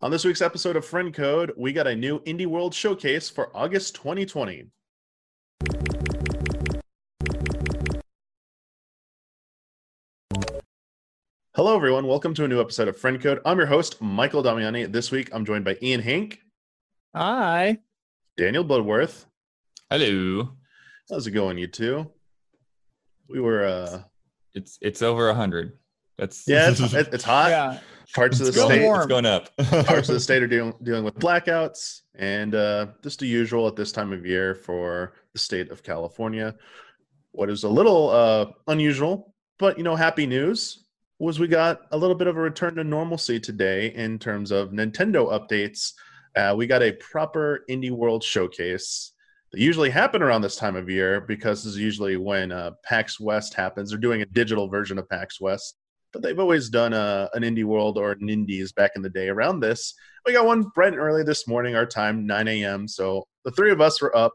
On this week's episode of Friend Code, we got a new Indie World showcase for August 2020. Hello, everyone. Welcome to a new episode of Friend Code. I'm your host, Michael Damiani. This week, I'm joined by Ian Hink. Hi. Daniel Bloodworth. Hello. How's it going, you two? We were, uh, It's it's over a hundred. That's yeah, it's, it's hot. Yeah. Parts of the going, state, warm. it's going up. parts of the state are dealing dealing with blackouts, and uh, just the usual at this time of year for the state of California. What is a little uh, unusual, but you know, happy news was we got a little bit of a return to normalcy today in terms of Nintendo updates. Uh, we got a proper Indie World showcase that usually happen around this time of year because this is usually when uh, PAX West happens. They're doing a digital version of PAX West, but they've always done a, an Indie World or an Indies back in the day around this. We got one bright and early this morning, our time, 9 a.m. So the three of us were up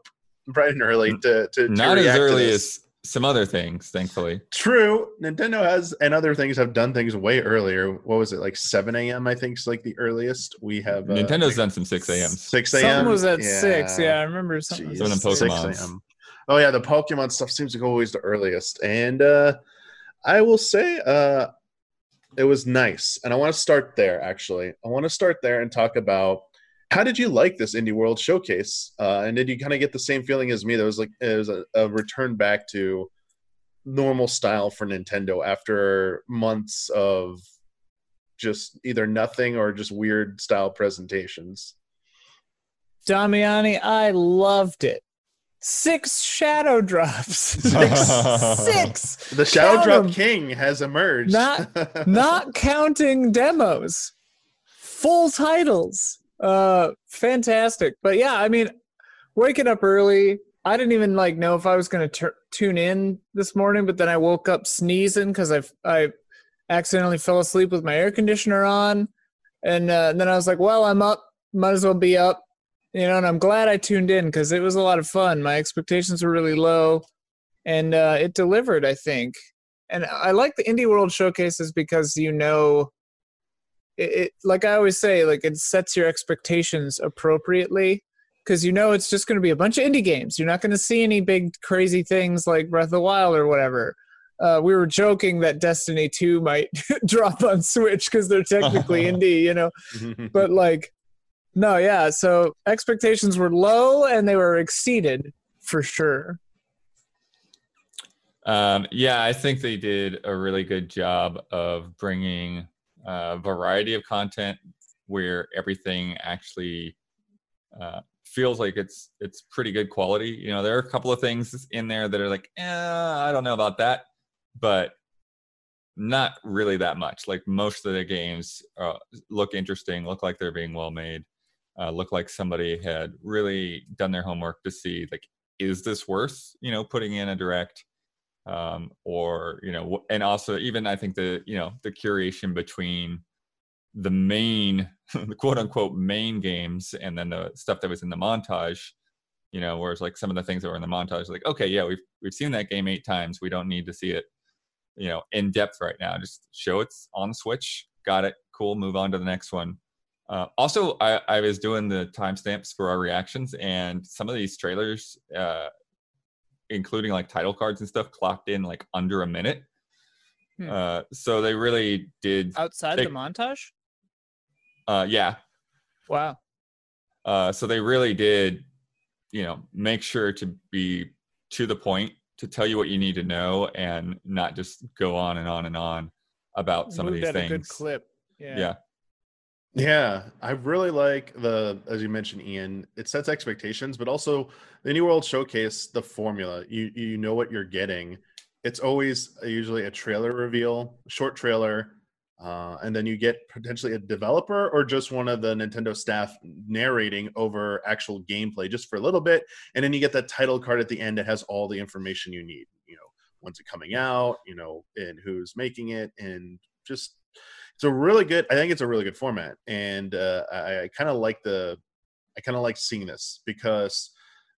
bright and early to, to, to Not as react to early this. as some other things, thankfully. True. Nintendo has and other things have done things way earlier. What was it like 7 a.m. I think is like the earliest we have. Uh, Nintendo's done some six a.m. 6 a.m. Something was at six. Yeah, I remember something. was Jeez, Some of them six. 6 a.m. Oh yeah, the Pokemon stuff seems to go always the earliest. And uh I will say uh it was nice. And I want to start there actually. I want to start there and talk about how did you like this Indie World showcase? Uh and did you kind of get the same feeling as me that was like it was a, a return back to normal style for Nintendo after months of just either nothing or just weird style presentations. Damiani, I loved it. Six shadow drops. Six. The Shadow Count Drop 'em. King has emerged. Not- Not counting demos. Full titles. Uh fantastic. But yeah, I mean, waking up early, I didn't even like know if I was going to tune in this morning, but then I woke up sneezing cuz I I accidentally fell asleep with my air conditioner on. And, uh, then I was like, well, I'm up, might as well be up. You know, and I'm glad I tuned in cuz it was a lot of fun. My expectations were really low and uh, it delivered, I think and I like the indie world showcases because you know it, it like I always say like it sets your expectations appropriately because you know it's just going to be a bunch of indie games. You're not going to see any big crazy things like Breath of the Wild or whatever. Uh, we were joking that Destiny 2 might drop on Switch because they're technically indie, you know. But like, no, yeah. So expectations were low and they were exceeded for sure. Um, yeah, I think they did a really good job of bringing a variety of content where everything actually uh, feels like it's it's pretty good quality. You know, there are a couple of things in there that are like, eh, I don't know about that, but not really that much. Like most of the games uh, look interesting, look like they're being well made, uh, look like somebody had really done their homework to see like, is this worth you know putting in a direct um, or you know, and also even I think the you know the curation between the main, the quote unquote main games, and then the stuff that was in the montage. You know, whereas like some of the things that were in the montage, like okay, yeah, we've we've seen that game eight times. We don't need to see it, you know, in depth right now. Just show it's on Switch. Got it. Cool. Move on to the next one. Uh, also, I, I was doing the timestamps for our reactions, and some of these trailers uh, including like title cards and stuff, clocked in like under a minute. Hmm. Uh, so they really did. Outside They- the montage? Uh, yeah. Wow. Uh, so they really did, you know, make sure to be to the point to tell you what you need to know and not just go on and on and on about some of Moved these at things. a good clip. Yeah. Yeah. Yeah, I really like the as you mentioned, Ian. It sets expectations, but also the Indie World Showcase, the formula. You you know what you're getting. It's always usually a trailer reveal, short trailer, uh, and then you get potentially a developer or just one of the Nintendo staff narrating over actual gameplay just for a little bit, and then you get that title card at the end that has all the information you need. You know, when's it coming out? You know, and who's making it, and just it's a really good i think it's a really good format and uh, i, I kind of like the i kind of like seeing this because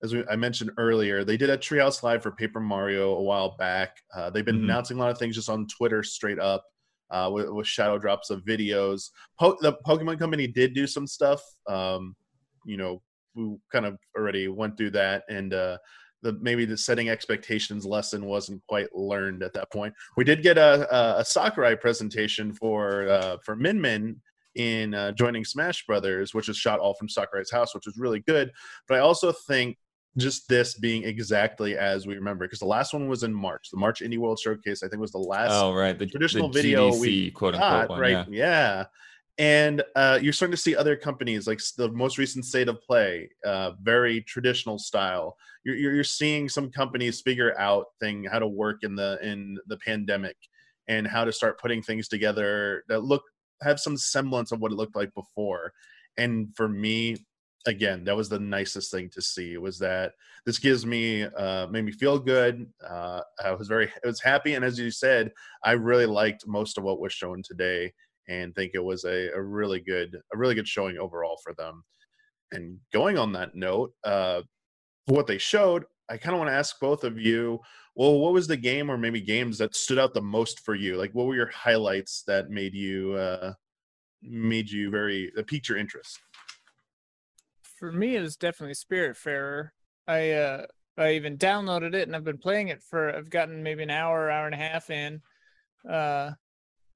as we, i mentioned earlier they did a treehouse live for paper mario a while back uh, they've been Mhm. announcing a lot of things just on twitter straight up uh, with, with shadow drops of videos. Po- the Pokemon Company did do some stuff. Um, you know, we kind of already went through that, and uh, the maybe the setting expectations lesson wasn't quite learned at that point. We did get a a, a Sakurai presentation for uh, for Min Min in uh, joining Smash Brothers, which is shot all from Sakurai's house, which was really good. But I also think just this being exactly as we remember, because the last one was in March. The March Indie World Showcase, I think, was the last oh, right. The traditional the video GDC, we quote unquote got, one, right? yeah. Yeah. And uh, you're starting to see other companies like the most recent State of Play, uh, very traditional style. You're, you're seeing some companies figure out thing how to work in the in the pandemic and how to start putting things together that look have some semblance of what it looked like before. And for me, again, that was the nicest thing to see was that this gives me uh, made me feel good. Uh, I was very I was happy, and as you said, I really liked most of what was shown today, and think it was a, a really good a really good showing overall for them. And going on that note, uh, what they showed, I kind of want to ask both of you. Well, what was the game or maybe games that stood out the most for you? Like, what were your highlights that made you uh, made you very that piqued your interest? For me, it was definitely Spiritfarer. I uh, I even downloaded it and I've been playing it for. I've gotten maybe an hour, hour and a half in, uh,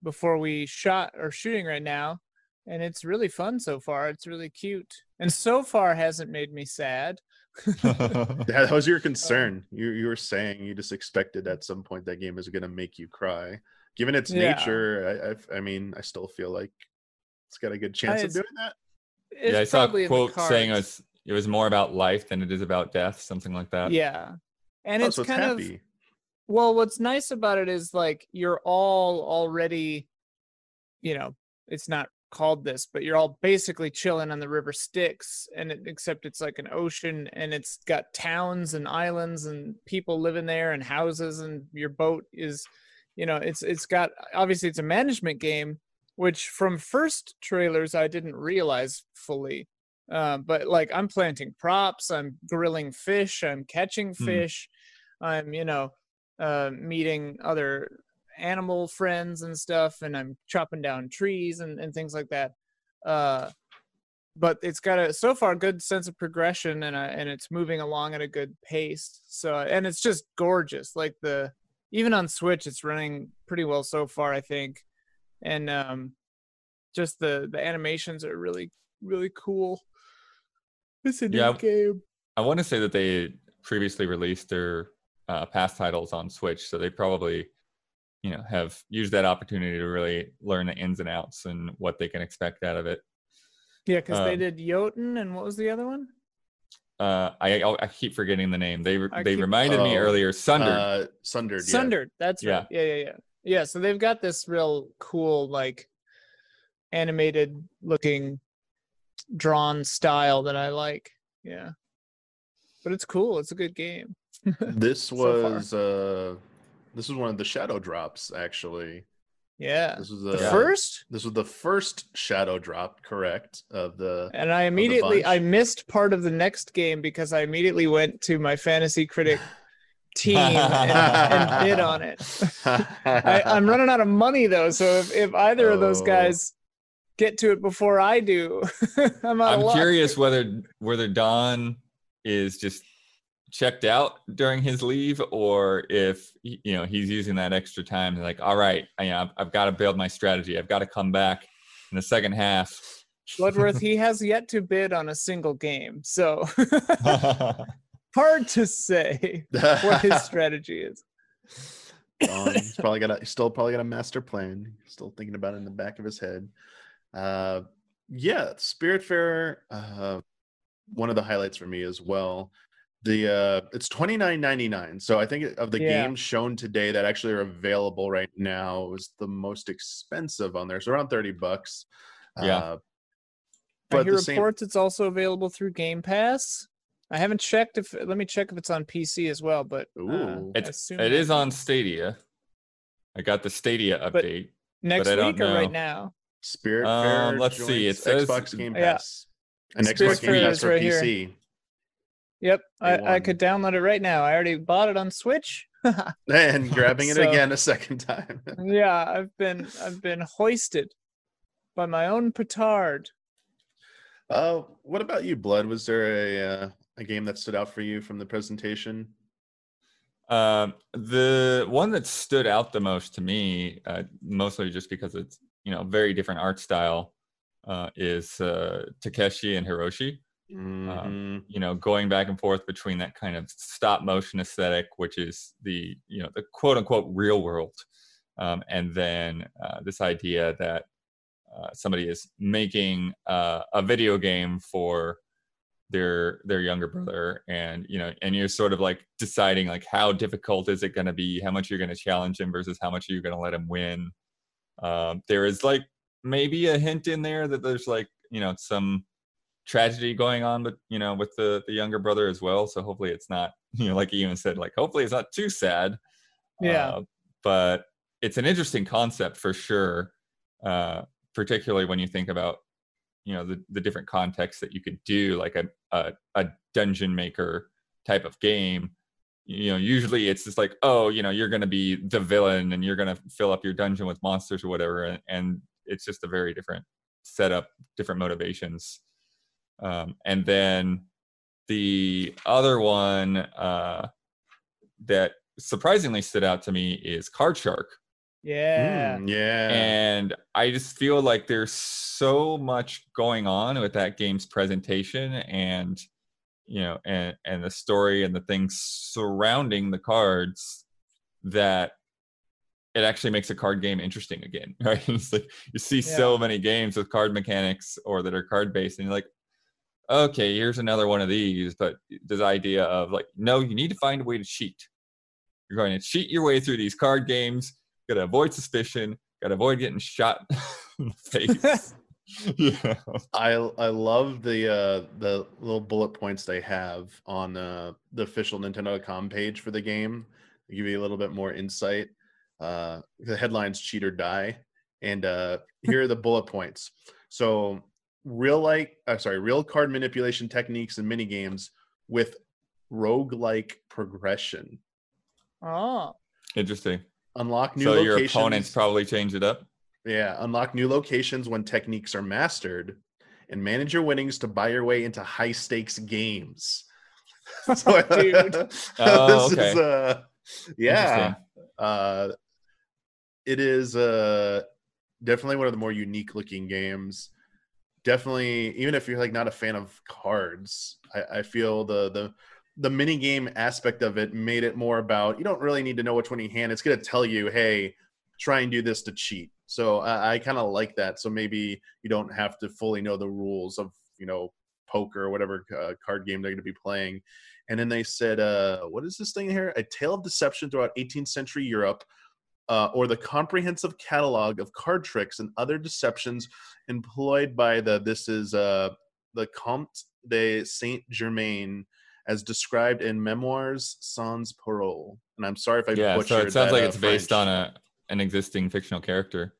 before we shot or shooting right now, and it's really fun so far. It's really cute, and so far hasn't made me sad. That was your um, concern. You you were saying you just expected at some point that game is going to make you cry. Given its Yeah. nature, I, I've- I mean, I still feel like it's got a good chance of doing that. Yeah, I saw a quote saying it was, it was more about life than it is about death, something like that. Yeah, and Oh, it's so it's kind of happy. Well what's nice about it is like you're all already you know it's not called this but you're all basically chilling on the river styx and it, except it's like an ocean and it's got towns and islands and people living there and houses and your boat is you know it's it's got obviously it's a management game which from first trailers i didn't realize fully uh, but like i'm planting props i'm grilling fish i'm catching Hmm. fish i'm you know uh, meeting other animal friends and stuff and i'm chopping down trees and, and things like that. Uh, but it's got a so far good sense of progression and a, and it's moving along at a good pace. So and it's just gorgeous. Like the even on switch it's running pretty well so far i think. And um just the the animations are really really cool. It's a neat Yeah, game. I want to say that they previously released their uh, past titles on Switch, so they probably, you know, have used that opportunity to really learn the ins and outs and what they can expect out of it. yeah because they um, did jotun and what was the other one Uh, I I I keep forgetting the name. They I they keep- reminded me Oh, earlier. Sundered. Uh, Sundered. yeah. Sundered. That's right. Yeah, yeah, yeah. Yeah. So they've got this real cool, like animated looking drawn style that I like. Yeah. But it's cool. It's a good game. This So was uh, this was one of the shadow drops actually. Yeah. This was The the first? This was the first shadow drop, correct? Of the And I immediately I missed part of the next game because I immediately went to my fantasy critic team and, and bid on it. I, I'm running out of money though, so if, if either of those Oh. guys get to it before I do, I'm out I'm luck. curious whether whether Don is just checked out during his leave or if you know he's using that extra time to like all right I, you know, I've, I've got to build my strategy i've got to come back in the second half Bloodworth, he has yet to bid on a single game, so hard to say what his strategy is. Don, he's probably got a he's still probably got a master plan. He's still thinking about it in the back of his head. Uh, yeah, Spiritfarer, uh, one of the highlights for me as well. The uh, it's twenty nine ninety nine. So I think of the Yeah. games shown today that actually are available right now was the most expensive on there. So around thirty bucks. Yeah. Uh, I but hear the same, reports it's also available through Game Pass. I haven't checked if let me check if it's on PC as well, but uh, Ooh. I it's, assume it that- is on stadia i got the stadia But- update next I don't week or right now. Spiritfarer. Um, let's see, it joins says- Xbox Game Yeah. Pass. And Xbox Game Pass for right here. PC. Yep, I, I could download it right now. I already bought it on Switch. and grabbing it So- again a second time. yeah, I've been I've been hoisted by my own petard. Uh, what about you, Blood? Was there a uh, a game that stood out for you from the presentation? Um, the one that stood out the most to me, uh, mostly just because it's you know very different art style, uh, is uh, Takeshi and Hiroshi. Mhm. You know, going back and forth between that kind of stop motion aesthetic, which is the you know the quote unquote real world, um, and then uh, this idea that uh, somebody is making uh, a video game for their their younger brother and you know and you're sort of like deciding like how difficult is it going to be how much you're going to challenge him versus how much you're going to let him win um, there is like maybe a hint in there that there's like you know some tragedy going on but you know with the the younger brother as well. So hopefully it's not you know like even said like hopefully it's not too sad. Yeah. uh, but it's an interesting concept for sure uh, particularly when you think about you know the, the different contexts that you could do like a, a a dungeon maker type of game. You know usually it's just like oh you know you're going to be the villain and you're going to fill up your dungeon with monsters or whatever. And, and it's just a very different setup different motivations um, and then the other one uh, that surprisingly stood out to me is card shark Yeah. Mm, yeah. and I just feel like there's so much going on with that game's presentation and you know and and the story and the things surrounding the cards that it actually makes a card game interesting again right it's like you see so many games with card mechanics or that are card based and you're like okay here's another one of these but this idea of like no you need to find a way to cheat you're going to cheat your way through these card games gotta avoid suspicion gotta avoid getting shot in the face yeah I I love the uh the little bullet points they have on uh the official Nintendo.com page for the game. They give you a little bit more insight. Uh the headlines cheat or die. And uh here are the bullet points. So real like uh, sorry, real card manipulation techniques and mini games with roguelike progression. Oh. interesting Unlock new so locations. your opponents probably change it up Yeah, unlock new locations when techniques are mastered, and manage your winnings to buy your way into high stakes games. So, Dude. Oh, this is okay. uh, yeah, uh, it is uh definitely one of the more unique looking games. Definitely, even if you're like not a fan of cards, I, I feel the the the mini game aspect of it made it more about you don't really need to know which one you hand. It's gonna tell you, hey, try and do this to cheat. So I, I kind of like that. So maybe you don't have to fully know the rules of you know poker or whatever uh, card game they're going to be playing. And then they said, uh, what is this thing here? A tale of deception throughout 18th century Europe, uh, or the comprehensive catalog of card tricks and other deceptions employed by the this is uh, the Comte de Saint Germain as described in Memoirs sans parole. And I'm sorry if I yeah butchered so it sounds that, like uh, it's based on a an existing fictional character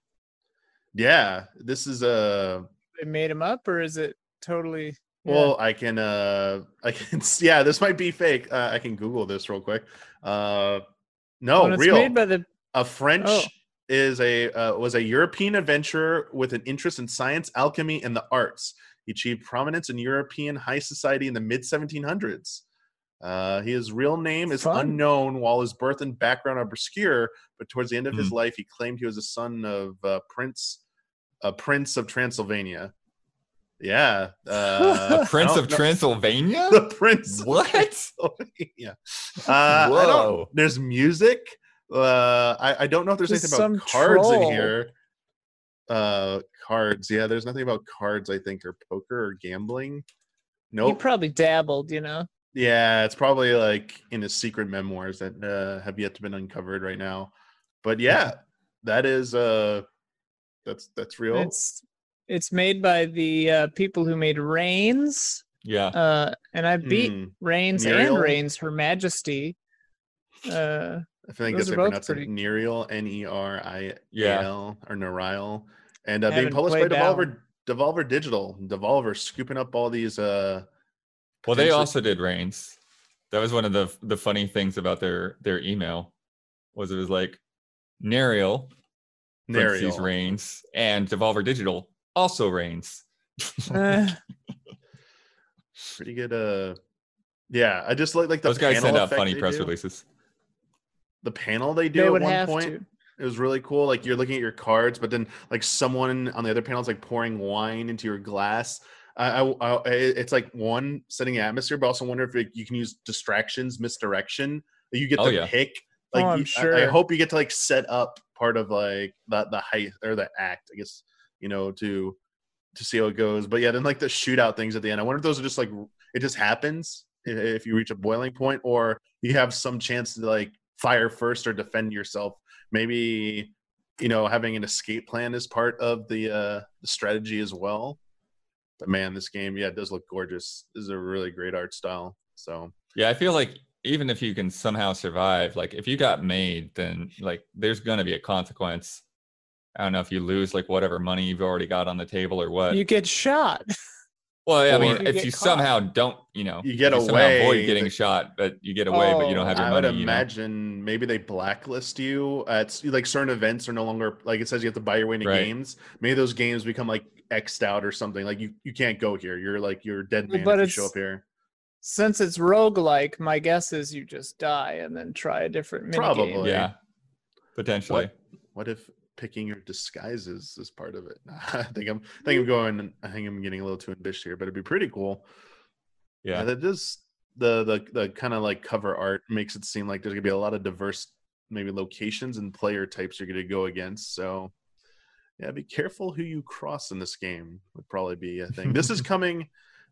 Yeah, this is a They made him up, or is it totally? yeah. Well, I can uh I can yeah, this might be fake. Uh, I can Google this real quick. Uh no, When it's real. made by the a French Oh. is a uh, was a European adventurer with an interest in science, alchemy, and the arts. He achieved prominence in European high society in the mid 1700s. Uh, his real name is Fun. unknown, while his birth and background are obscure. But towards the end of Hmm. his life, he claimed he was a son of uh, Prince, a Prince of Transylvania. Yeah, uh, a prince of don't Transylvania the Prince. of What? Transylvania. Uh, Whoa. there's music. Uh, I, I don't know if there's There's anything about some cards in here. Uh, cards. Yeah, there's nothing about cards. I think or poker or gambling. No he probably dabbled, you know. yeah, it's probably like in his secret memoirs that uh, have yet to been uncovered right now. But yeah, that is uh, that's that's real. It's it's made by the uh, people who made Reigns, yeah uh, and I beat Hmm, Reigns Nerial? and Reigns, Her Majesty. Uh, I think those that's are I both pronounce it pretty- Nerial, N E R I A Yeah. Or Nerial, and uh, being published by played that Devolver Devolver Digital. Devolver scooping up all these uh well they also did reigns That was one of the the funny things about their their email was it was like Nariel parentheses Nariel. reigns and Devolver Digital also reigns. Eh, Pretty good. Uh, yeah, I just like like the Those guys panel send out funny press do. releases. The panel they they do at one point. to. It was really cool. Like you're looking at your cards, but then like someone on the other panel is like pouring wine into your glass. I, I, I it's like one setting atmosphere, but also wonder if it, you can use distractions, misdirection. You get Oh, to yeah. pick. Oh, like Oh, I'm you- I- I, hope you get to like set up part of like the the height or the act. I guess you know to to see how it goes. But yeah, then like the shootout things at the end. I wonder if those are just like it just happens if you reach a boiling point, or you have some chance to like fire first or defend yourself. Maybe you know having an escape plan is part of the uh the strategy as well. But man, this game, yeah, it does look gorgeous. This is a really great art style. So Yeah, I feel like even if you can somehow survive, like if you got made, then like there's gonna be a consequence. I don't know if you lose like whatever money you've already got on the table or what. You get shot. well, I or- mean, You if get you caught. somehow don't, you know, You get if somehow away, avoid getting that- shot, but you get away, but you don't Oh, have your I money. would you know? imagine maybe they blacklist you. At like certain events are no longer like it says you have to buy your way into Right. games. Maybe those games become like xed out or something. Like you you can't go here. You're like you're dead man but if you show up here. Since it's roguelike, my guess is you just die and then try a different minigame. Probably. Yeah, potentially. What what if picking your disguises is part of it? I think I'm I think I'm going. I think I'm getting a little too ambitious here, but it'd be pretty cool. Yeah. that is the the the kind of like cover art makes it seem like there's gonna be a lot of diverse maybe locations and player types you're gonna go against. So yeah, be careful who you cross in this game would probably be a thing. this is coming.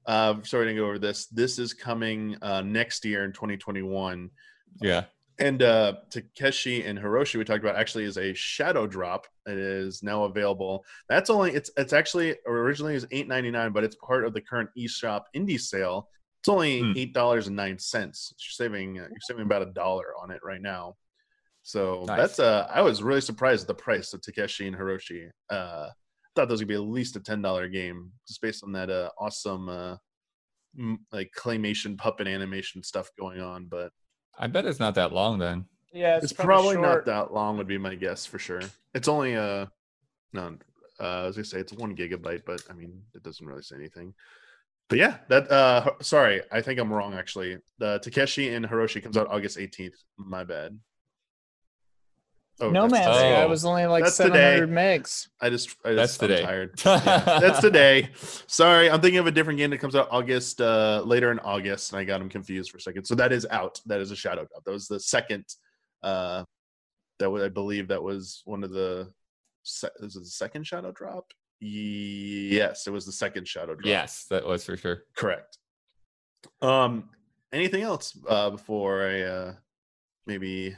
Uh, sorry to go over this. This is coming uh, next year in 2021. Yeah. And uh, Takeshi and Hiroshi, we talked about, actually is a shadow drop. It is now available. That's only it's it's actually originally is eight ninety nine, but it's part of the current eShop indie sale. It's only Hmm. eight dollars and nine cents. You're saving you're saving about a dollar on it right now. So Nice. that's uh I was really surprised at the price of Takeshi and Hiroshi. Uh thought those would be at least a ten dollar game just based on that uh awesome uh m- like claymation puppet animation stuff going on, but I bet it's not that long then. Yeah, it's, probably not that long would be my guess for sure. It's only uh no uh, i was gonna say it's one gigabyte but i mean it doesn't really say anything. But yeah that uh sorry i think i'm wrong actually. The takeshi and hiroshi comes out august 18th my bad oh No that's Man's today. Sky Oh. was only like That's 700 today. megs. i just i That's just I'm today. tired Yeah, that's today sorry i'm thinking of a different game that comes out august uh later in august and i got them confused for a second so that is out that is a shadow drop that was the second uh that was i believe that was one of the se- is the second shadow drop yes it was the second shadow drop yes, that was for sure. correct um anything else uh before i uh maybe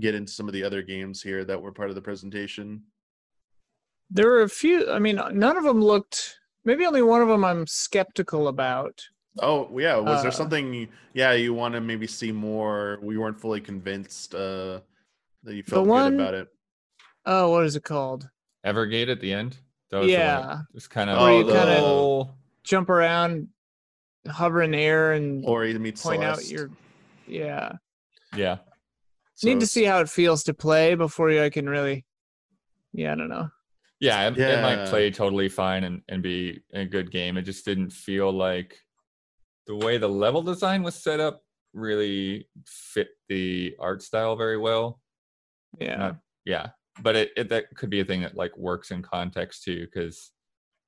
get into some of the other games here that were part of the presentation There were a few. I mean, none of them looked. Maybe only one of them I'm skeptical about. Oh yeah, was there Uh, something? Yeah, you want to maybe see more? We weren't fully convinced uh, that you felt one- good about it. Oh, what is it called? Evergate at the end. That was Yeah. It's kind of Where you kinda- oh, Jump around, hover in air, and Or you meet point out your. Yeah. yeah. So Need to see how it feels to play before I can really. Yeah, I don't know. Yeah, it, it might play totally fine and, and be a good game. It just didn't feel like the way the level design was set up really fit the art style very well. Yeah. Not- yeah, but it, it that could be a thing that like works in context too, because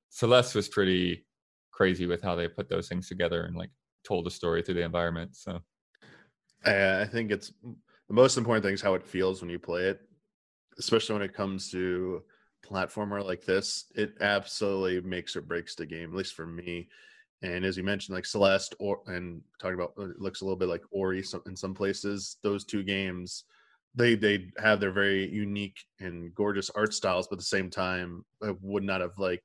Celeste was pretty crazy with how they put those things together and like told a story through the environment. So I I think it's the most important thing is how it feels when you play it, especially when it comes to platformer like this. It absolutely makes or breaks the game, at least for me. And as you mentioned, like Celeste or and talking about it looks a little bit like Ori in some places. Those two games, they they have their very unique and gorgeous art styles, but at the same time, I would not have like.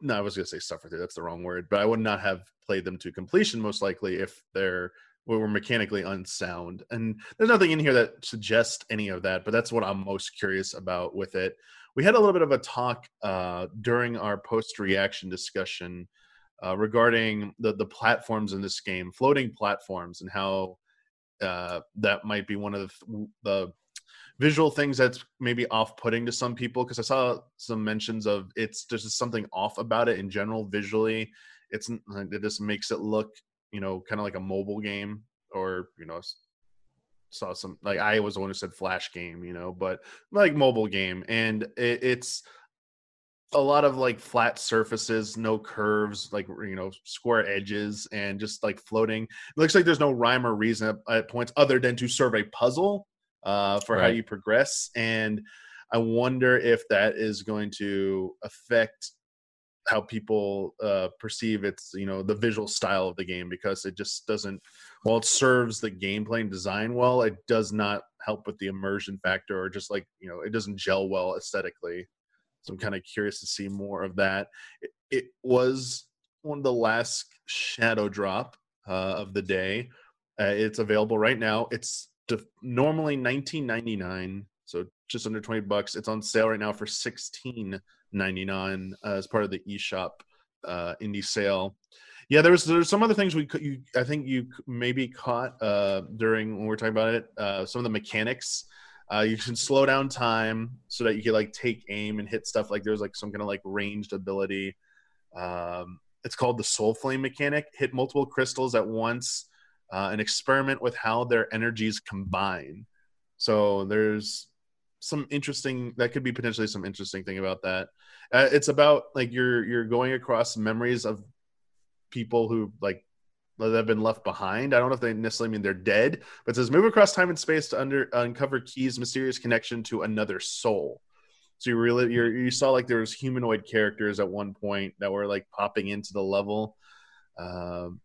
No, I was gonna say suffered through. That's the wrong word, but I would not have played them to completion most likely if they're we were mechanically unsound. And there's nothing in here that suggests any of that, but that's what I'm most curious about with it. We had a little bit of a talk uh, during our post reaction discussion uh, regarding the the platforms in this game, floating platforms, and how uh, that might be one of the, the visual things that's maybe off-putting to some people because I saw some mentions of it's there's just something off about it in general visually. It's like it just makes it look you know kind of like a mobile game or you know saw some like I was the one who said flash game, you know, but like mobile game, and it, it's a lot of like flat surfaces, no curves, like you know, square edges, and just like floating. It looks like there's no rhyme or reason at, at points other than to serve a puzzle uh, for right. how you progress. And I wonder if that is going to affect how people uh, perceive its you know the visual style of the game because it just doesn't while it serves the gameplay and design well it does not help with the immersion factor or just like you know it doesn't gel well aesthetically. So i'm kind of curious to see more of that. It, it, was one of the last shadow drop uh, of the day. Uh, it's available right now. It's normally 19.99 so just under 20 bucks. It's on sale right now for 16 99 uh, as part of the eShop uh, indie sale. Yeah, there was there's some other things we could you I think you maybe caught uh, during when we are talking about it. Uh, some of the mechanics. Uh, you can slow down time so that you can like take aim and hit stuff like there's like some kind of like ranged ability. Um, it's called the Soul Flame mechanic. Hit multiple crystals at once uh, and experiment with how their energies combine. So there's some interesting that could be potentially some interesting thing about that uh, it's about like you're you're going across memories of people who like that have been left behind. I don't know if they necessarily mean they're dead, but it says move across time and space to under uncover Key's mysterious connection to another soul. So you really you you saw like there was humanoid characters at one point that were like popping into the level. Um,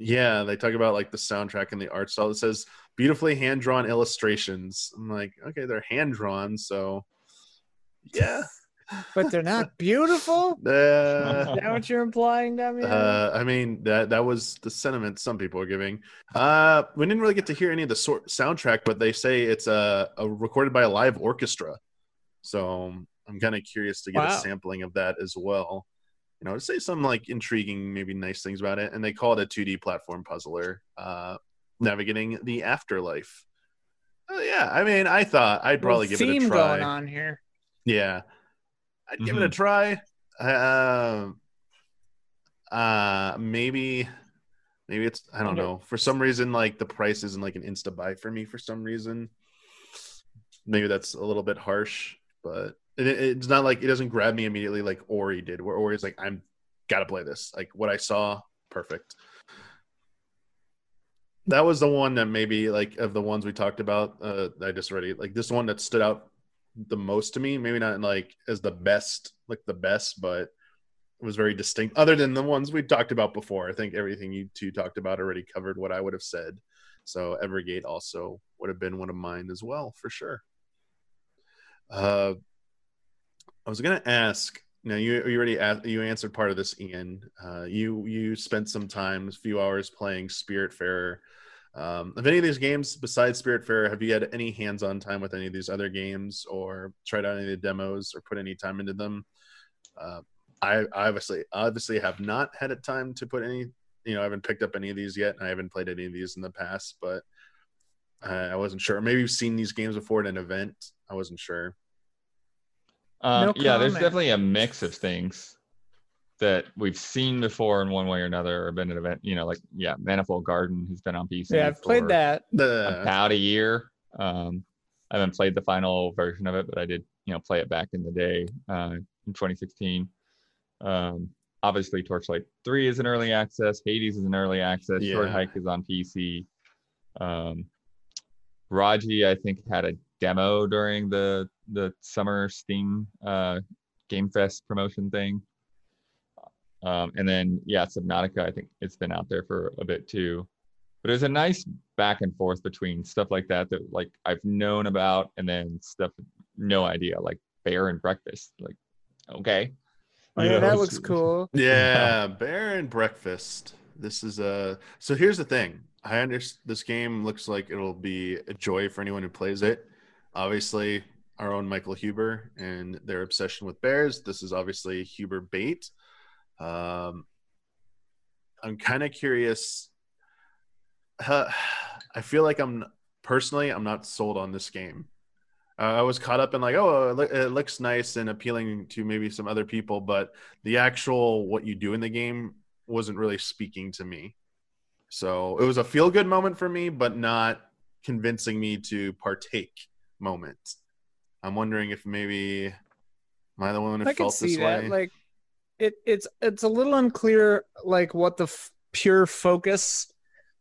yeah, they talk about like the soundtrack and the art style. It says beautifully hand drawn illustrations. I'm like, okay, they're hand drawn, so yeah. but they're not beautiful. Uh, Is that what you're implying, Damian? Uh, I mean that that was the sentiment some people are giving. Uh, we didn't really get to hear any of the soundtrack, but they say it's a, a recorded by a live orchestra. So I'm kind of curious to get wow. a sampling of that as well you know, to say some like intriguing, maybe nice things about it. And they call it a 2D platform puzzler, uh, navigating the afterlife. Uh, yeah, I mean, I thought I'd probably give it a try. going on here. Yeah, I'd mm-hmm. give it a mm-hmm. try. Uh, uh, maybe, maybe it's I don't know. For some reason, like the price isn't like an insta buy for me. For some reason, maybe that's a little bit harsh, but it, it's not like it doesn't grab me immediately like Ori did, where Ori's like, I'm gotta play this. Like what I saw, perfect. That was the one that maybe like of the ones we talked about. Uh, I just already like this one that stood out the most to me. Maybe not like as the best, like the best, but it was very distinct. Other than the ones we talked about before, I think everything you two talked about already covered what I would have said. So Evergate also would have been one of mine as well, for sure. Uh, I was going to ask. Now you you already asked, you answered part of this, Ian. Uh, you you spent some time, a few hours playing Spiritfarer. Um, of any of these games besides Spiritfarer, have you had any hands-on time with any of these other games, or tried out any of the demos, or put any time into them? Uh, I, obviously obviously have not had a time to put any. You know, I haven't picked up any of these yet, and I haven't played any of these in the past, but I, I wasn't sure. Maybe you've seen these games before at an event. I wasn't sure. Um, no yeah, there's definitely a mix of things that we've seen before in one way or another or been at an event, you know, like yeah, Manifold Garden has been on PC. Yeah, I've played that. About a year. Um, I haven't played the final version of it, but I did, you know, play it back in the day uh, in 2016. Um, obviously, Torchlight 3 is an early access. Hades is an early access. Yeah. Short Hike is on PC. Um, Raji, I think, had a demo during the the summer Steam uh, Game Fest promotion thing. Um, and then yeah, Subnautica, I think it's been out there for a bit too. But there's a nice back and forth between stuff like that that like I've known about and then stuff no idea, like Bear and Breakfast. Like, okay. Oh, yeah, that looks cool. Yeah, Bear and Breakfast. This is a uh, so here's the thing. I understand this game looks like it'll be a joy for anyone who plays it obviously our own Michael Huber and their obsession with bears. This is obviously Huber bait. Um, I'm kind of curious. Uh, I feel like I'm personally I'm not sold on this game. Uh, I was caught up in like, oh, it, it looks nice and appealing to maybe some other people, but the actual what you do in the game wasn't really speaking to me. So it was a feel good moment for me, but not convincing me to partake moment. I'm wondering if maybe am I the one who I can felt see this that. way? Like, it it's it's a little unclear, like what the f- pure focus,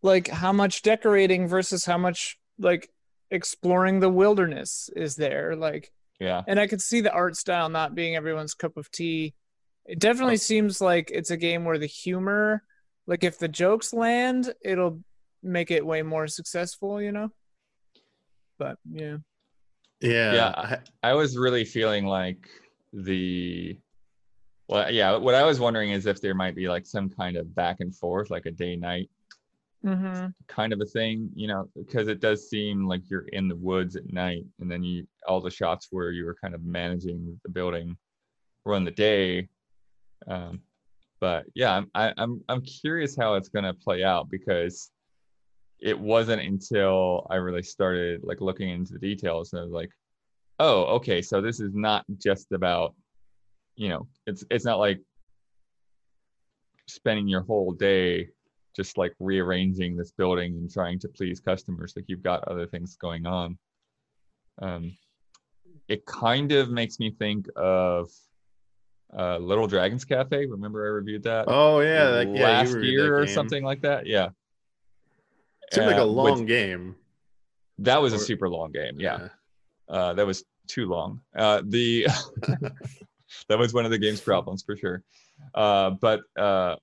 like how much decorating versus how much like exploring the wilderness is there. Like, Yeah. and I could see the art style not being everyone's cup of tea. It definitely oh. seems like it's a game where the humor, like if the jokes land, it'll make it way more successful, you know. But yeah, yeah, Yeah, I- I was really feeling like the well, yeah. What I was wondering is if there might be like some kind of back and forth, like a day night mm-hmm. kind of a thing, you know, because it does seem like you're in the woods at night, and then you all the shots where you were kind of managing the building were in the day. Um, but yeah, I'm I, I'm I'm curious how it's gonna play out because it wasn't until I really started like looking into the details and I was like, oh, okay, so this is not just about, you know, it's it's not like spending your whole day just like rearranging this building and trying to please customers. Like you've got other things going on. Um, it kind of makes me think of uh, Little Dragons Cafe. Remember I reviewed that oh yeah, like, last reviewed year or something like that. Yeah. Seemed like a Uh, long game. that was a super long game. Yeah. Uh, that was too long. Uh, the that was one of the game's problems for sure. Uh, but uh,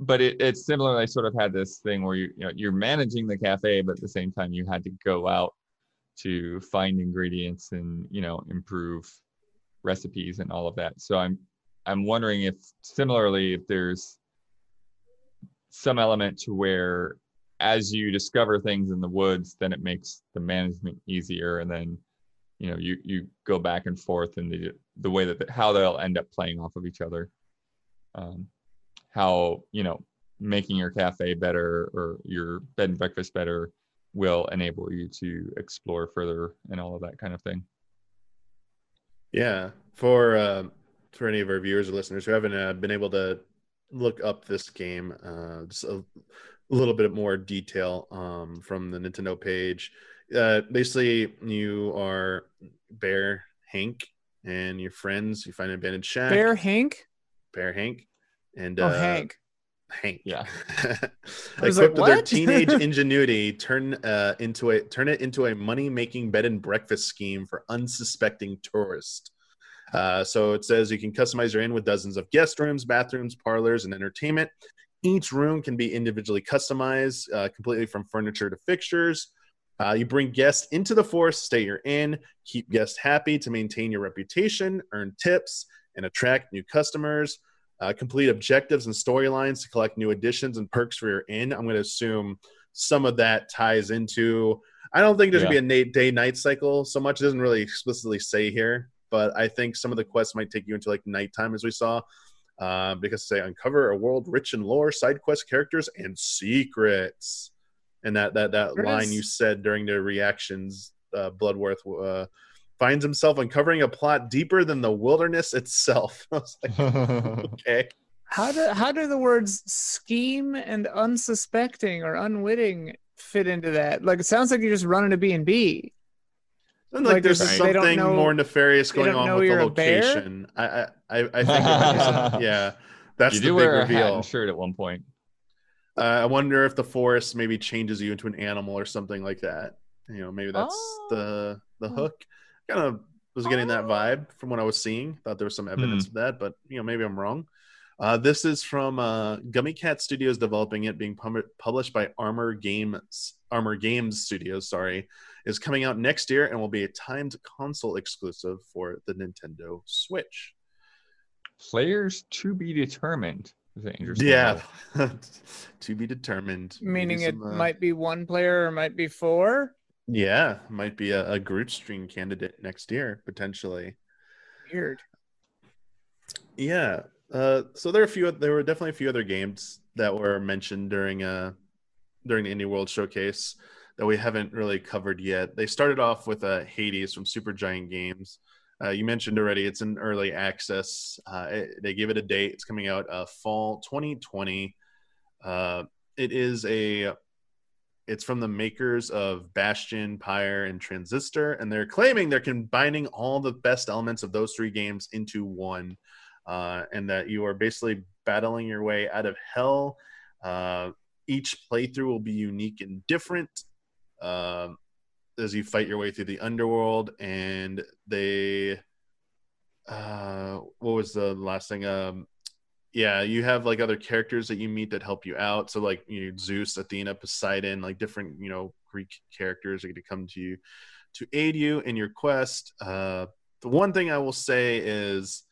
but it, it's similar. I sort of had this thing where you you know you're managing the cafe, but at the same time you had to go out to find ingredients and you know improve recipes and all of that. So I'm I'm wondering if similarly if there's some element to where as you discover things in the woods, then it makes the management easier, and then you know you you go back and forth in the the way that how they'll end up playing off of each other. Um, how you know making your cafe better or your bed and breakfast better will enable you to explore further and all of that kind of thing. Yeah, for uh, for any of our viewers or listeners who haven't uh, been able to look up this game, uh, just a little bit more detail um, from the Nintendo page. Uh, basically, you are Bear Hank and your friends. You find an abandoned shack. Bear Hank. Bear Hank, and Oh, uh, Hank. Yeah. Yeah. I was like, Equipped with their teenage ingenuity, turn uh, into a turn it into a money making bed and breakfast scheme for unsuspecting tourists. Uh, so it says you can customize your inn with dozens of guest rooms, bathrooms, parlors, and entertainment. Each room can be individually customized, uh, completely from furniture to fixtures. Uh, you bring guests into the forest, stay your inn, keep guests happy to maintain your reputation, earn tips, and attract new customers uh, complete objectives and storylines to collect new additions and perks for your inn. I'm going to assume some of that ties into. I don't think there's Yeah. going to be a day night cycle so much. It doesn't really explicitly say here, but I think some of the quests might take you into like nighttime, as we saw, uh, because they uncover a world rich in lore, side quest characters, and secrets. And that that that There line is- you said during the reactions, uh, Bloodworth uh, finds himself uncovering a plot deeper than the wilderness itself. I was like, okay. How do how do the words scheme and unsuspecting or unwitting fit into that? Like it sounds like you're just running a B and B. And like, Like, there's there's- something know- more nefarious going on with the you're a bear? location. I, I, I I think, it some- yeah, that's you the do big wear a hat reveal. and shirt at one point. Uh, I wonder if the forest maybe changes you into an animal or something like that. You know, maybe that's Oh. the the Hmm. hook. Kind of was getting that Oh. vibe from what I was seeing. Thought there was some evidence of that, but you know, maybe I'm wrong. Uh, this is from uh, Gummy Cat Studios developing it, being pub- published by Armor Games. Armor Games Studios, sorry, is coming out next year and will be a timed console exclusive for the Nintendo Switch. Players to be determined. Is an interesting Yeah, to be determined. Maybe Meaning it uh, might be one player or might be four. Yeah, might be a, a Groot stream candidate next year potentially. Weird. Yeah. Uh, so there are a few. There were definitely a few other games that were mentioned during uh during the Indie World Showcase that we haven't really covered yet. They started off with uh, Hades from Supergiant Games. Uh, you mentioned already it's an early access. Uh, it, they give it a date. It's coming out uh, fall 2020. Uh, it is a it's from the makers of Bastion, Pyre, and Transistor, and they're claiming they're combining all the best elements of those three games into one, uh, and that you are basically battling your way out of hell. Uh, each playthrough will be unique and different uh, as you fight your way through the underworld, and they. Uh, what was the last thing? Um, yeah, you have like other characters that you meet that help you out. So like you know, Zeus, Athena, Poseidon, like different you know Greek characters are going to come to you to aid you in your quest. Uh, the one thing I will say is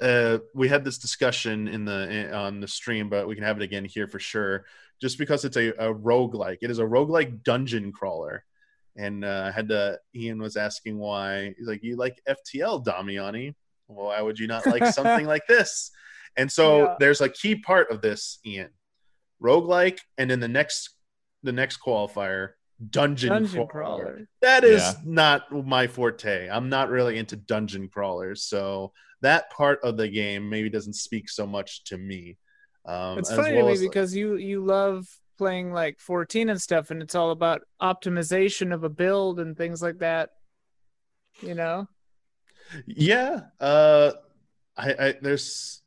uh, we had this discussion in the on the stream, but we can have it again here for sure. Just because it's a, a roguelike. It is a roguelike dungeon crawler. And uh, I had to Ian was asking why. He's like, You like FTL, Damiani? Well, why would you not like something like this? And so yeah. there's a key part of this, Ian. Roguelike, and then the next the next qualifier, dungeon, dungeon crawler. crawler. That is yeah. not my forte. I'm not really into dungeon crawlers. So that part of the game maybe doesn't speak so much to me. Um, it's funny well to me as, because you you love playing like 14 and stuff, and it's all about optimization of a build and things like that. You know. Yeah. Uh, I, I there's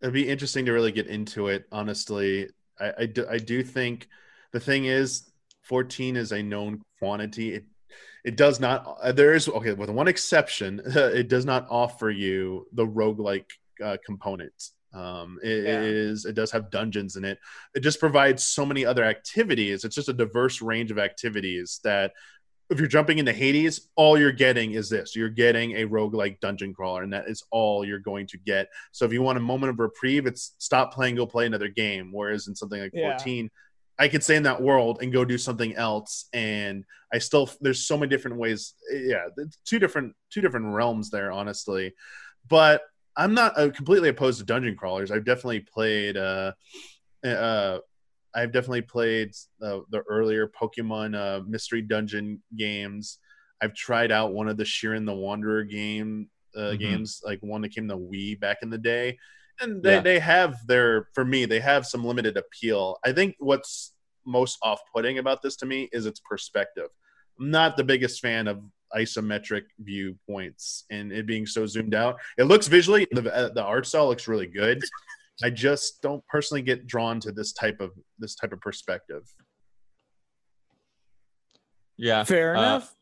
it'd be interesting to really get into it. Honestly, I, I do, I do think the thing is, 14 is a known quantity. It it does not. Uh, there is okay with one exception. it does not offer you the roguelike uh, components. Um, it, yeah. it is it does have dungeons in it. It just provides so many other activities. It's just a diverse range of activities that if you're jumping into Hades, all you're getting is this. You're getting a roguelike dungeon crawler, and that is all you're going to get. So if you want a moment of reprieve, it's stop playing, go play another game. Whereas in something like yeah. 14, I could stay in that world and go do something else. And I still there's so many different ways. Yeah, two different two different realms there, honestly. But I'm not uh, completely opposed to dungeon crawlers. I've definitely played uh, uh, I've definitely played uh, the earlier Pokemon uh, Mystery Dungeon games. I've tried out one of the Shiren the Wanderer game uh, mm-hmm. games, like one that came to Wii back in the day, and they, yeah. they have their for me they have some limited appeal. I think what's most off-putting about this to me is its perspective. I'm not the biggest fan of isometric viewpoints and it being so zoomed out. It looks visually the uh, the art style looks really good. I just don't personally get drawn to this type of this type of perspective. Yeah, fair uh, enough.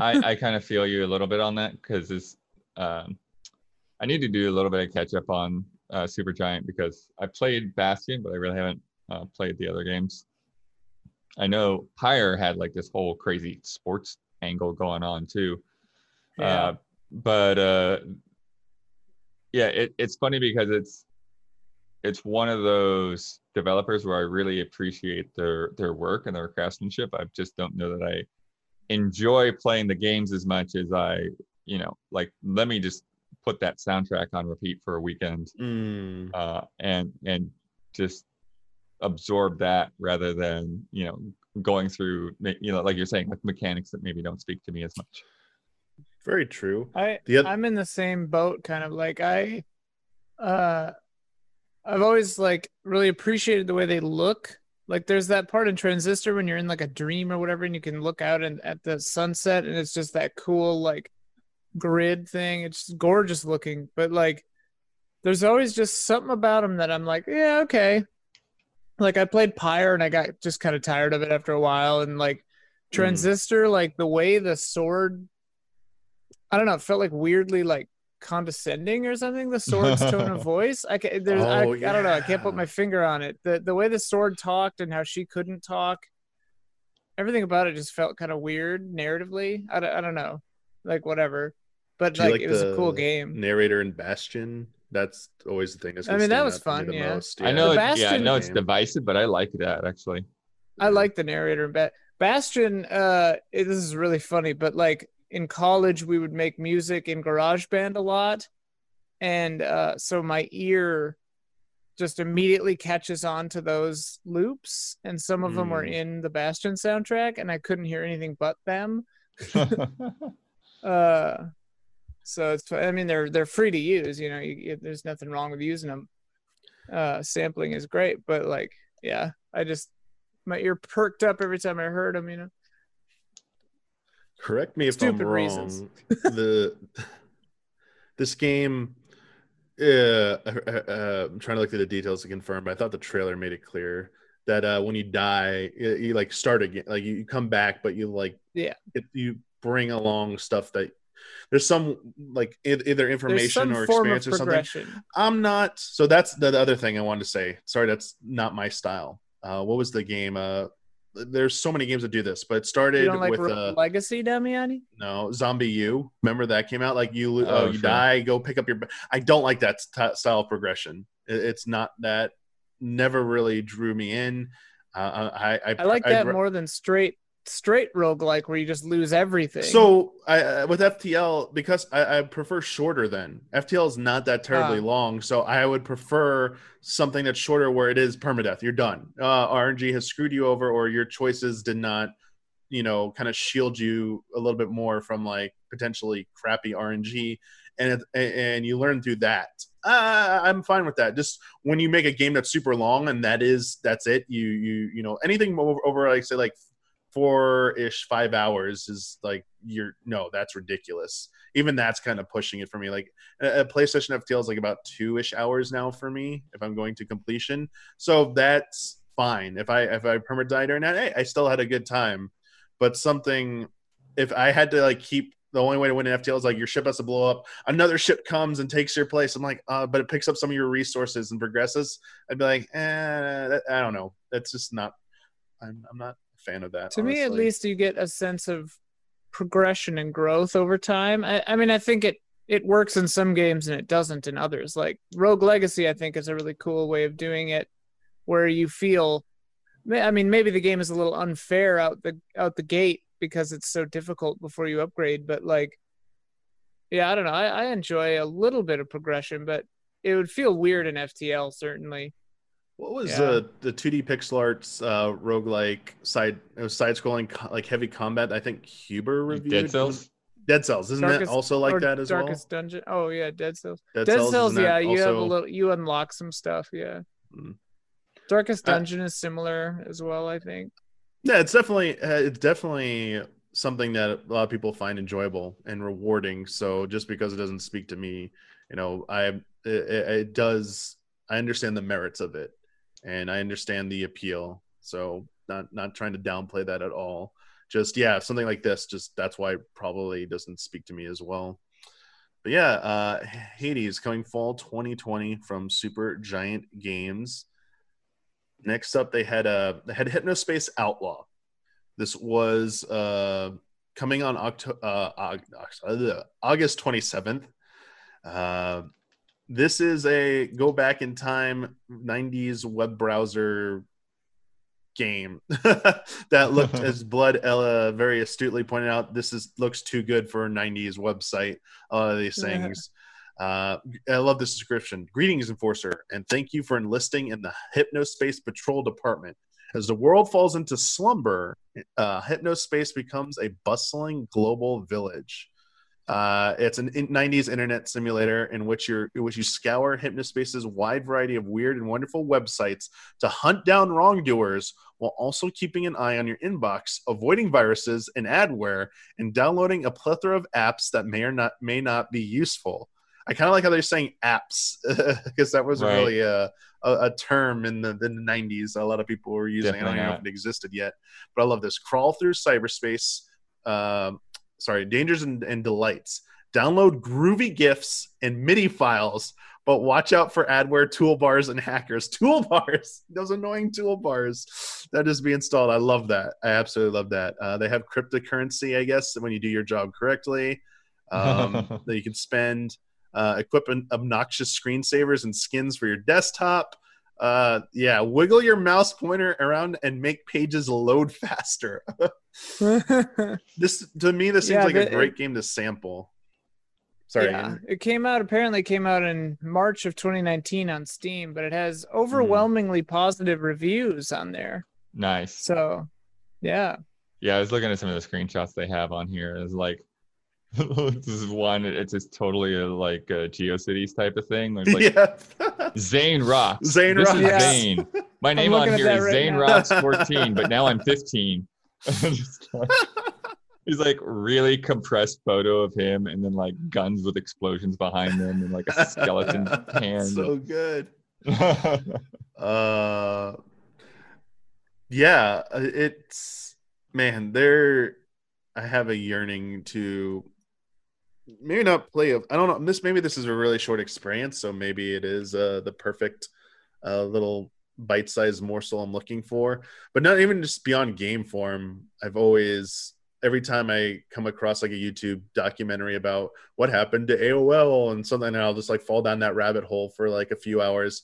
I I kind of feel you a little bit on that because this um, I need to do a little bit of catch up on uh, Supergiant because I played Bastion, but I really haven't uh, played the other games. I know Pyre had like this whole crazy sports angle going on too. Yeah. Uh, but uh, yeah, it, it's funny because it's it's one of those developers where I really appreciate their their work and their craftsmanship. I just don't know that I enjoy playing the games as much as I, you know, like let me just put that soundtrack on repeat for a weekend mm. uh, and and just absorb that rather than you know going through you know like you're saying like mechanics that maybe don't speak to me as much. Very true. I other- I'm in the same boat, kind of like I. uh I've always like really appreciated the way they look. Like there's that part in Transistor when you're in like a dream or whatever, and you can look out and at the sunset, and it's just that cool like grid thing. It's gorgeous looking, but like there's always just something about them that I'm like, yeah, okay. Like I played Pyre and I got just kind of tired of it after a while, and like mm. Transistor, mm. like the way the sword, I don't know, it felt like weirdly like condescending or something the sword's tone of voice i can there's oh, I, yeah. I, don't know i can't put my finger on it the the way the sword talked and how she couldn't talk everything about it just felt kind of weird narratively i, I don't know like whatever but like, like, it was a cool game narrator and bastion that's always the thing that's i mean that was fun yeah. Most, yeah. i know it, yeah i know it's divisive but i like that actually i like the narrator and ba- bastion uh it, this is really funny but like in college we would make music in GarageBand a lot, and uh, so my ear just immediately catches on to those loops and some of them were Mm. in the bastion soundtrack and i couldn't hear anything but them uh so it's i mean they're they're free to use you know you, there's nothing wrong with using them uh sampling is great but like yeah i just my ear perked up every time i heard them you know Correct me if Stupid I'm wrong. reasons. the this game, uh, uh, uh, I'm trying to look through the details to confirm, but I thought the trailer made it clear that uh, when you die, you, you like start again, like you, you come back, but you like Yeah. it, you bring along stuff that there's some like either information some or form of experience or something. I'm not. So that's the other thing I wanted to say. Sorry, that's not my style. Uh, what was the game? Uh, there's so many games that do this, but it you started don't like with Rogue uh, legacy damiani no zombie u remember that came out like you lo- Oh, uh, you sure. die go pick up your i don't like that st- style of progression It- it's not that never really drew me in uh, i i, i like that ra- more than straight straight roguelike where you just lose everything. So I, with ftl because I, I prefer shorter then. Ftl is not that terribly Ah. long so i would prefer something that's shorter where it is permadeath. You're done. Uh, rng has screwed you over or your choices did not you know kind of shield you a little bit more from like potentially crappy rng and it, and you learn through that. Uh, i'm fine with that. Just when you make a game that's super long and that is that's it you you you know anything over, over like say like four ish five hours is like you're no that's ridiculous even that's kind of pushing it for me like a, playstation ftl is like about two ish hours now for me if i'm going to completion so that's fine if i if i perma died during that hey, i still had a good time but something if i had to like keep the only way to win an FTL is like your ship has to blow up. Another ship comes and takes your place. I'm like, uh, but it picks up some of your resources and progresses. I'd be like, eh, that, I don't know. That's just not. I'm, I'm not fan of that. to me at least you get a sense of progression and growth over time. I, I mean i think it it works in some games and it doesn't in others. Like rogue legacy i think is a really cool way of doing it where you feel i mean maybe the game is a little unfair out the out the gate because it's so difficult before you upgrade but like yeah i don't know. I, I enjoy a little bit of progression but it would feel weird in ftl certainly What was Yeah. uh, the 2D pixel arts uh, roguelike side it was side scrolling co- like heavy combat? I think Huber reviewed Dead Cells. Dead Cells isn't Darkest- that also like or that as well? darkest dungeon oh yeah dead cells well? Dead Cells, isn't yeah, that you have a little, you unlock some stuff, yeah. Mm. Darkest Uh, Dungeon is similar as well, I think. Yeah, it's definitely uh, it's definitely something that a lot of people find enjoyable and rewarding. So just because it doesn't speak to me, you know, I it, it it does. I understand the merits of it, and I understand the appeal. So not not trying to downplay that at all. Just yeah, something like this. Just that's why probably doesn't speak to me as well. But yeah, uh, Hades coming fall 2020 from Supergiant Games. Next up, they had uh, they had Hypnospace Outlaw. This was uh, coming on Octo- uh, August 27th. Uh, this is a go back in time 90s web browser game that looked as blood ella very astutely pointed out this is looks too good for a 90s website a lot of these things uh, I love this description. Greetings, Enforcer, and thank you for enlisting in the Hypnospace Patrol Department. As the world falls into slumber, uh, Hypnospace becomes a bustling global village. Uh, it's an in- 90s internet simulator in which you're in which you scour Hypnospace's wide variety of weird and wonderful websites to hunt down wrongdoers while also keeping an eye on your inbox, avoiding viruses and adware, and downloading a plethora of apps that may or not may not be useful. I kind of like how they're saying apps because that was Right. really a, a, a term in the, in the 90s. A lot of people were using. I Definitely don't even know not. if it existed yet, but I love this. Crawl through cyberspace. Um, sorry, dangers and, and delights. Download groovy GIFs and MIDI files, but watch out for adware toolbars and hackers. Toolbars, those annoying toolbars that is being installed. I love that. I absolutely love that. Uh, they have cryptocurrency, I guess, when you do your job correctly um, that you can spend. Uh, equip an obnoxious screensavers and skins for your desktop. Uh, yeah, wiggle your mouse pointer around and make pages load faster. this to me, this seems Yeah, like a the- great game to sample. Sorry. yeah, Ian. it came out apparently came out in March of 2019 on Steam, but it has overwhelmingly positive reviews on there. Nice. So, yeah. Yeah, I was looking at some of the screenshots they have on here. It's like this is one. It's just totally a, like a GeoCities type of thing. It's like yeah. Zane rocks. Zane this rocks. is Yeah. Zane. My name on at here that is right Zane now. rocks 14, but now I'm 15. Just like- He's like really compressed photo of him, and then like guns with explosions behind them, and like a skeleton hand. so good. Uh, yeah, uh, it's man. There, I have a yearning to maybe not play. of I don't know. This maybe this is a really short experience, so maybe it is uh, the perfect uh, little bite-sized morsel I'm looking for. But not even just beyond game form. I've always every time I come across like a YouTube documentary about what happened to AOL and something, and I'll just like fall down that rabbit hole for like a few hours.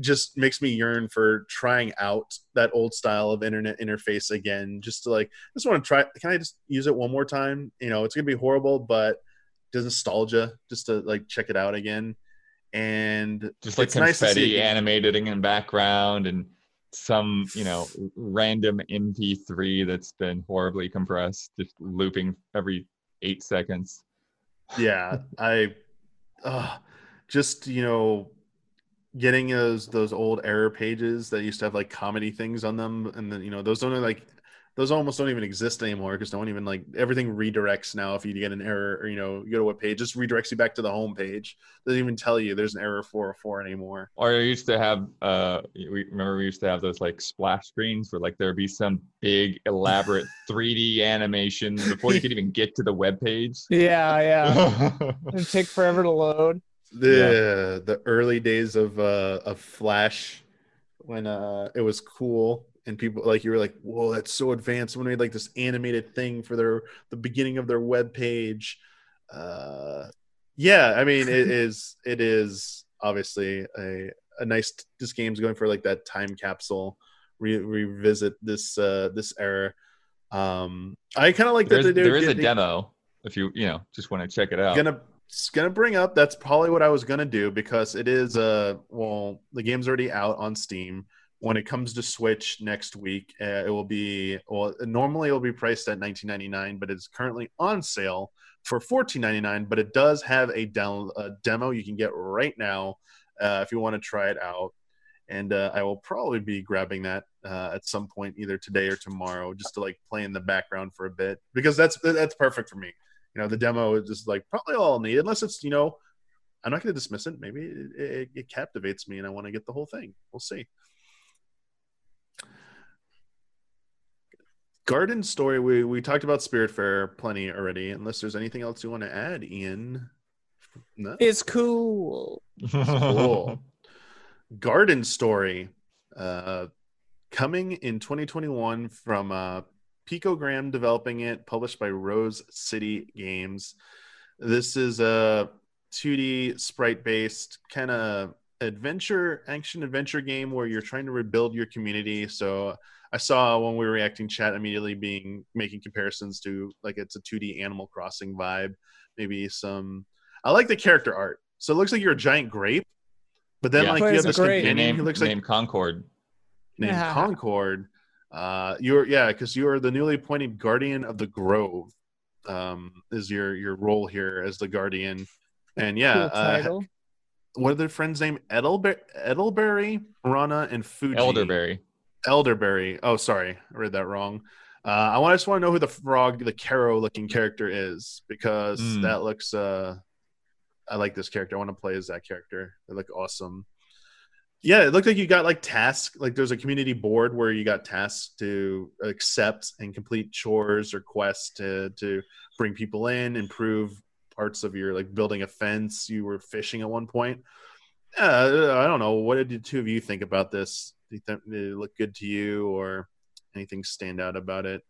Just makes me yearn for trying out that old style of internet interface again. Just to like, I just want to try. Can I just use it one more time? You know, it's gonna be horrible, but does nostalgia just to like check it out again. And just like it's nice confetti again. in background and some you know random mp3 that's been horribly compressed just looping every eight seconds yeah i uh, just you know getting those those old error pages that used to have like comedy things on them and then you know those don't like those almost don't even exist anymore because no one even like everything redirects now if you get an error or you know you go to a page just redirects you back to the home page. Doesn't even tell you there's an error 404 anymore. Or you used to have uh we remember we used to have those like splash screens where like there'd be some big elaborate 3d animation before you could even get to the web page. Yeah, yeah. It'd take forever to load. the the early days of uh of flash when uh it was cool and people like you were like whoa that's so advanced. Someone made like this animated thing for their the beginning of their web page uh yeah i mean it is it is obviously a a nice this game's going for like that time capsule re- revisit this uh this era. Um i kind of like there's, that they there is a demo if you you know just want to check it out. Gonna it's gonna bring up that's probably what I was gonna do because it is uh well the game's already out on Steam. When it comes to Switch next week, uh, it will be well normally it will be priced at 19.99, but it's currently on sale for 14.99. But it does have a, a demo you can get right now uh, if you want to try it out. And uh, I will probably be grabbing that uh, at some point either today or tomorrow just to like play in the background for a bit because that's that's perfect for me you know the demo is just like probably all I'll need unless it's you know i'm not going to dismiss it maybe it, it, it captivates me and i want to get the whole thing we'll see garden story we we talked about Spiritfarer plenty already unless there's anything else you want to add ian? No? It's cool. cool. Garden story uh coming in 2021 from uh picogram developing it published by rose city games. This is a 2d sprite based kind of adventure action adventure game where you're trying to rebuild your community. So i saw when we were reacting chat immediately being making comparisons to like it's a 2d animal crossing vibe maybe some i like the character art so it looks like you're a giant grape but then Yeah. like you have this great. companion name, who looks like name concord named Yeah. Concord. Uh, you're yeah, because you are the newly appointed guardian of the Grove. Um, is your your role here as the guardian? And yeah, cool uh, what are their friends' name? Edelberry, Edelberry, Rana, and Fuji. elderberry Elderberry. Oh, sorry, I read that wrong. Uh, I want just want to know who the frog, the Caro looking character is because Mm. that looks. Uh, I like this character. I want to play as that character. They look awesome. Yeah, it looked like you got like tasks. Like there's a community board where you got tasks to accept and complete chores or quests to to bring people in, improve parts of your like building a fence. You were fishing at one point. Yeah, I don't know. What did the two of you think about this? Think did it look good to you, or anything stand out about it?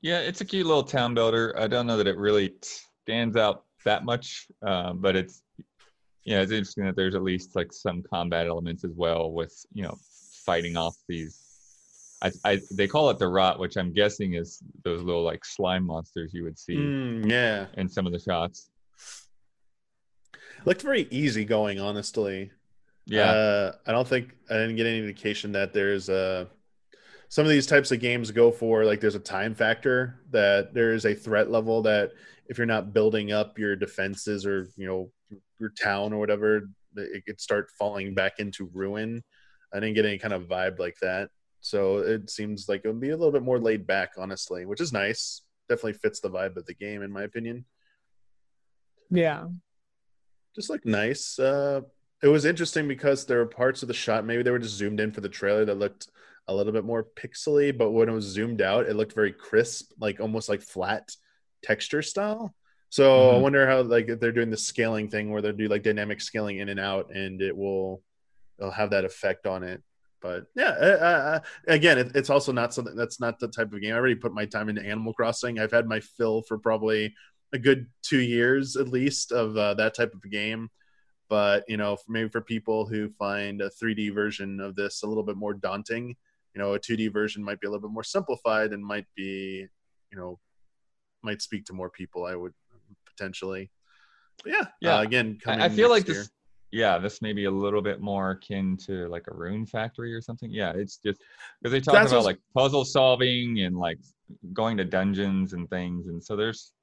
Yeah, it's a cute little town builder. I don't know that it really stands out that much, um, but it's yeah, it's interesting that there's at least like some combat elements as well with you know fighting off these. I, I they call it the rot, which I'm guessing is those little like slime monsters you would see Mm, yeah, in some of the shots. looked very easy going, honestly. Yeah. Uh, I don't think I didn't get any indication that there's a some of these types of games go for like there's a time factor that there is a threat level that if you're not building up your defenses or you know your town or whatever it could start falling back into ruin i didn't get any kind of vibe like that so it seems like it would be a little bit more laid back honestly which is nice definitely fits the vibe of the game in my opinion Yeah. just like nice. Uh, it was interesting because there were parts of the shot, maybe they were just zoomed in for the trailer that looked a little bit more pixely, but when it was zoomed out, it looked very crisp, like almost like flat texture style. So I Mhm. wonder how like if they're doing the scaling thing where they'll do like dynamic scaling in and out, and it will it'll have that effect on it. But yeah, uh, uh, again, it, it's also not something that's not the type of game. I already put my time into Animal Crossing. I've had my fill for probably a good two years at least of uh, that type of game. But you know, maybe for people who find a 3D version of this a little bit more daunting, you know, a 2D version might be a little bit more simplified and might be, you know, might speak to more people. I would potentially. But yeah, Yeah, Uh, again, I feel like year. this. Yeah, this may be a little bit more akin to like a Rune Factory or something. Yeah, it's just because they talk That's about like puzzle solving and like going to dungeons and things, and so there's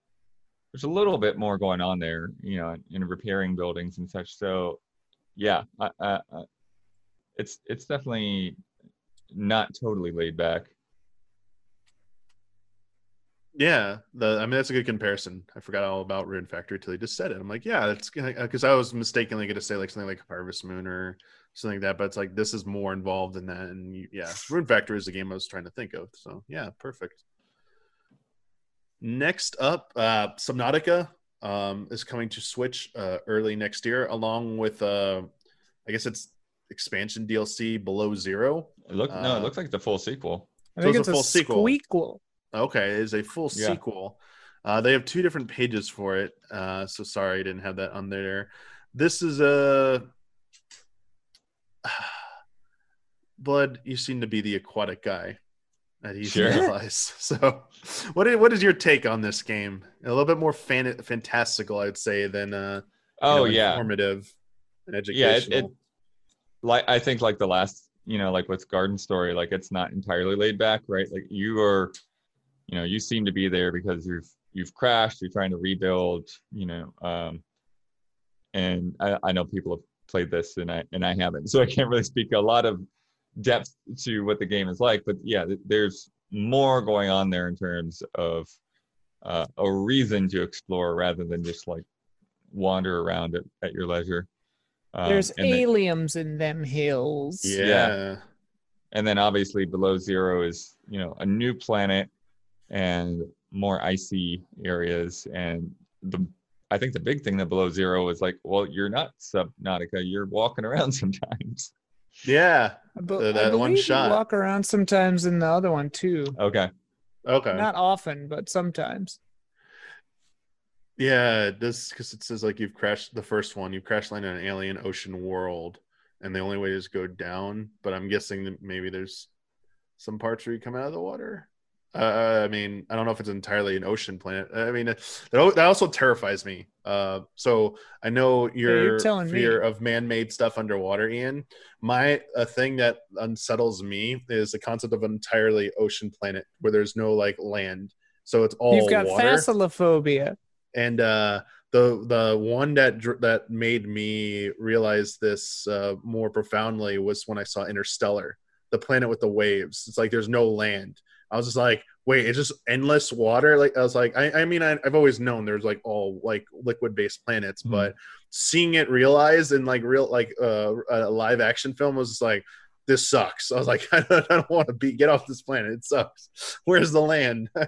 there's a little bit more going on there, you know, in repairing buildings and such. So, yeah, I, I, it's it's definitely not totally laid back. Yeah, the I mean that's a good comparison. I forgot all about Rune Factory till he just said it. I'm like, yeah, that's because I was mistakenly going to say like something like Harvest Moon or something like that, but it's like this is more involved in that. And you, yeah, Rune Factory is the game I was trying to think of. So yeah, perfect. Next up, uh, Subnautica um, is coming to Switch uh, early next year, along with uh, I guess it's expansion DLC Below Zero. It look no, Uh, it looks like the full sequel. I So think it's it's a a full sequel. sequel. Okay, it is a full Yeah. sequel. Uh, they have two different pages for it. Uh, so sorry I didn't have that on there. This is a Blood. You seem to be the aquatic guy that he's Sure. realize. So, what is, what is your take on this game? A little bit more fan- fantastical, I'd say, than uh, you Oh know, yeah, informative and yeah. It, educational. it like I think like the last, you know, like with Garden Story, like it's not entirely laid back, right? Like you are, you know, you seem to be there because you've you've crashed, you're trying to rebuild, you know, um, and I, I know people have played this and I and I haven't, so I can't really speak a lot of depth to what the game is like. But yeah, there's more going on there in terms of uh, a reason to explore rather than just like wander around at, at your leisure. Um, There's and then- aliens in them hills. yeah. yeah. and then obviously below zero is you know a new planet and more icy areas and the i think the big thing that below zero is like well you're not subnautica you're walking around sometimes yeah, But I that one believe you shot. walk around sometimes in the other one too. okay Okay. Not often, but sometimes. Yeah, this because it says like you've crashed the first one, you've crash landed on an alien ocean world, and the only way is go down. But I'm guessing that maybe there's some parts where you come out of the water. Uh, I mean, I don't know if it's entirely an ocean planet. I mean, that that also terrifies me. Uh, so I know you're your telling me. fear of man-made stuff underwater, Ian. My a thing that unsettles me is the concept of an entirely ocean planet where there's no like land. So it's all You've got water phasalophobia. and uh the the one that that made me realize this uh more profoundly was when i saw interstellar the planet with the waves it's like there's no land i was just like wait it's just endless water? Like i was like i, I mean I, i've always known there's like all like liquid based planets Mhm. but seeing it realized in like real like uh, a live action film was just like this sucks. I was like i don't, don't want to be get off this planet. It sucks. Where's the land?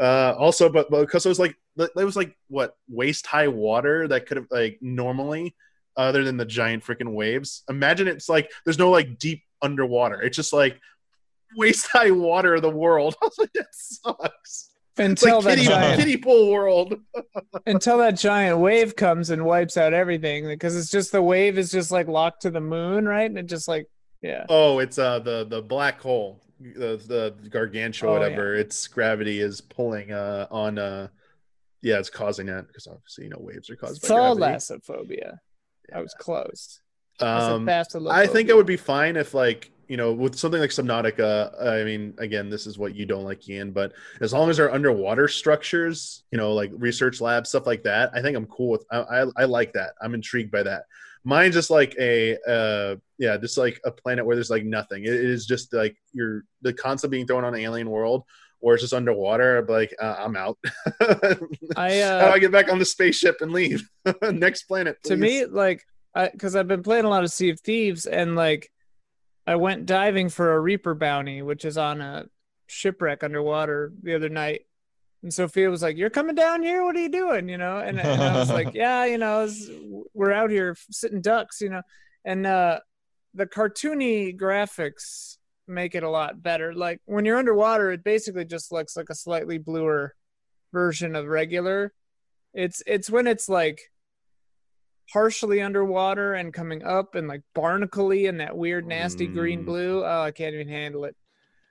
Uh also but because it was like it was like what waist high water that could have like normally other than the giant freaking waves? Imagine it's like there's no like deep underwater. It's just like waist high water of the world i was like that sucks it's Until like that kiddie, giant kiddie pool world until that giant wave comes and wipes out everything because it's just the wave is just like locked to the moon, right? And it just like yeah. oh it's uh the the black hole the the gargantua Oh, whatever its gravity is pulling uh on uh yeah, it's causing that because obviously you know waves are caused It's by gravity. Thalassophobia. I was close. I Um. I think it would be fine if like you know with something like Subnautica. I mean, again, this is what you don't like, Ian, but as long as they're underwater structures, you know, like research labs, stuff like that, I think I'm cool with. I I, I like that. I'm intrigued by that. Mine's just like a uh yeah, just like a planet where there's like nothing. It is just like you're the concept being thrown on an alien world. Or it's just underwater. Like, uh, I'm out. I, How uh, do I get back on the spaceship and leave? Next planet. to me like I because I've been playing a lot of Sea of Thieves and like I went diving for a Reaper bounty, which is on a shipwreck underwater the other night. And Sophia was like, "You're coming down here? What are you doing?" You know, and, and I was like, "Yeah, you know, it's- we're out here sitting ducks, you know." And uh, the cartoony graphics make it a lot better. Like when you're underwater, it basically just looks like a slightly bluer version of regular. It's it's when it's like partially underwater and coming up and like barnacly and that weird nasty green Mm. blue. Oh, I can't even handle it.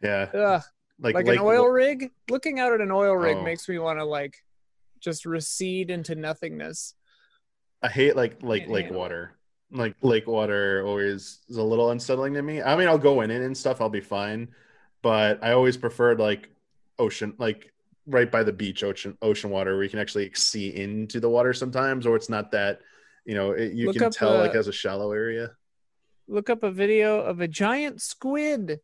yeah, Ugh. Like, like, an oil rig. Looking out at an oil rig Oh. makes me want to like just recede into nothingness. I hate like like Can't lake handle it. water. Like lake water always is a little unsettling to me. I mean, I'll go in it and stuff. I'll be fine, but I always preferred like ocean, like right by the beach, ocean ocean water, where you can actually see into the water sometimes, or it's not that. You know, it, you Look can up, tell like uh, as a shallow area, Look up a video of a giant squid,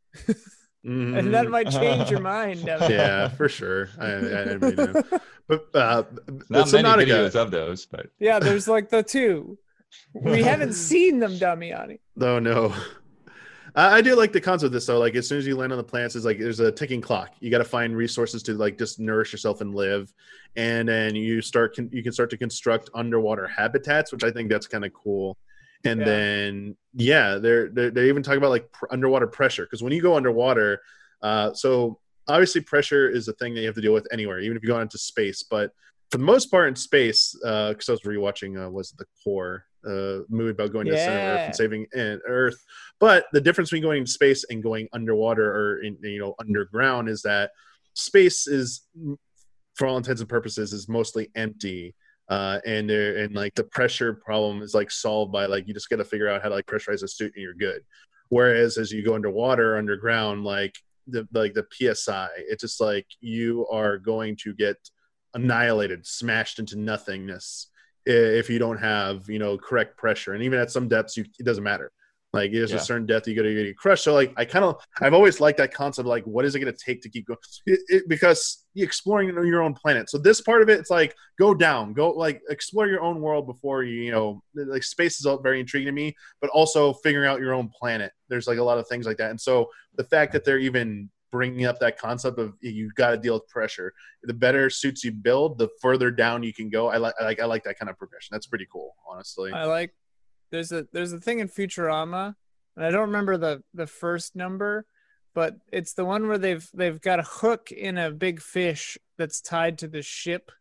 Mhm. and that might change your mind. Devin. yeah, for sure. I, I, I mean, uh, but uh, but Not many Subnautica- videos of those, but Yeah, there's like the two. We haven't seen them, Damiani. oh no. I, I do like the concept of this though. Like as soon as you land on the planets, it's like there's a ticking clock. You got to find resources to like just nourish yourself and live, and then you start con- you can start to construct underwater habitats, which I think that's kind of cool. And Yeah. then yeah, they're, they're they even talk about like pr- underwater pressure because when you go underwater, uh, so obviously pressure is a thing that you have to deal with anywhere, even if you go into space. But for the most part in space, because I was rewatching uh, was the core uh, movie about going to the center of Earth and saving uh, Earth. But the difference between going into space and going underwater or in you know underground is that space is, for all intents and purposes, is mostly empty. Uh, and there and like the pressure problem is like solved by like you just got to figure out how to like pressurize a suit and you're good. Whereas as you go underwater, underground, like the like the psi, it's just like you are going to get annihilated, smashed into nothingness if you don't have you know correct pressure. And even at some depths, you, it doesn't matter. Like there's Yeah. a certain depth you got to get crushed. So like I kind of I've always liked that concept. Like what is it going to take to keep going? It, it, because you're exploring your own planet. So this part of it, it's like go down, go like explore your own world before you you know like space is all very intriguing to me. But also figuring out your own planet. There's like a lot of things like that. And so the fact that they're even bringing up that concept of you got to deal with pressure. The better suits you build, the further down you can go. I like I like I like that kind of progression. That's pretty cool, honestly. I like there's a there's a thing in Futurama, and I don't remember the the first number, but it's the one where they've they've got a hook in a big fish that's tied to the ship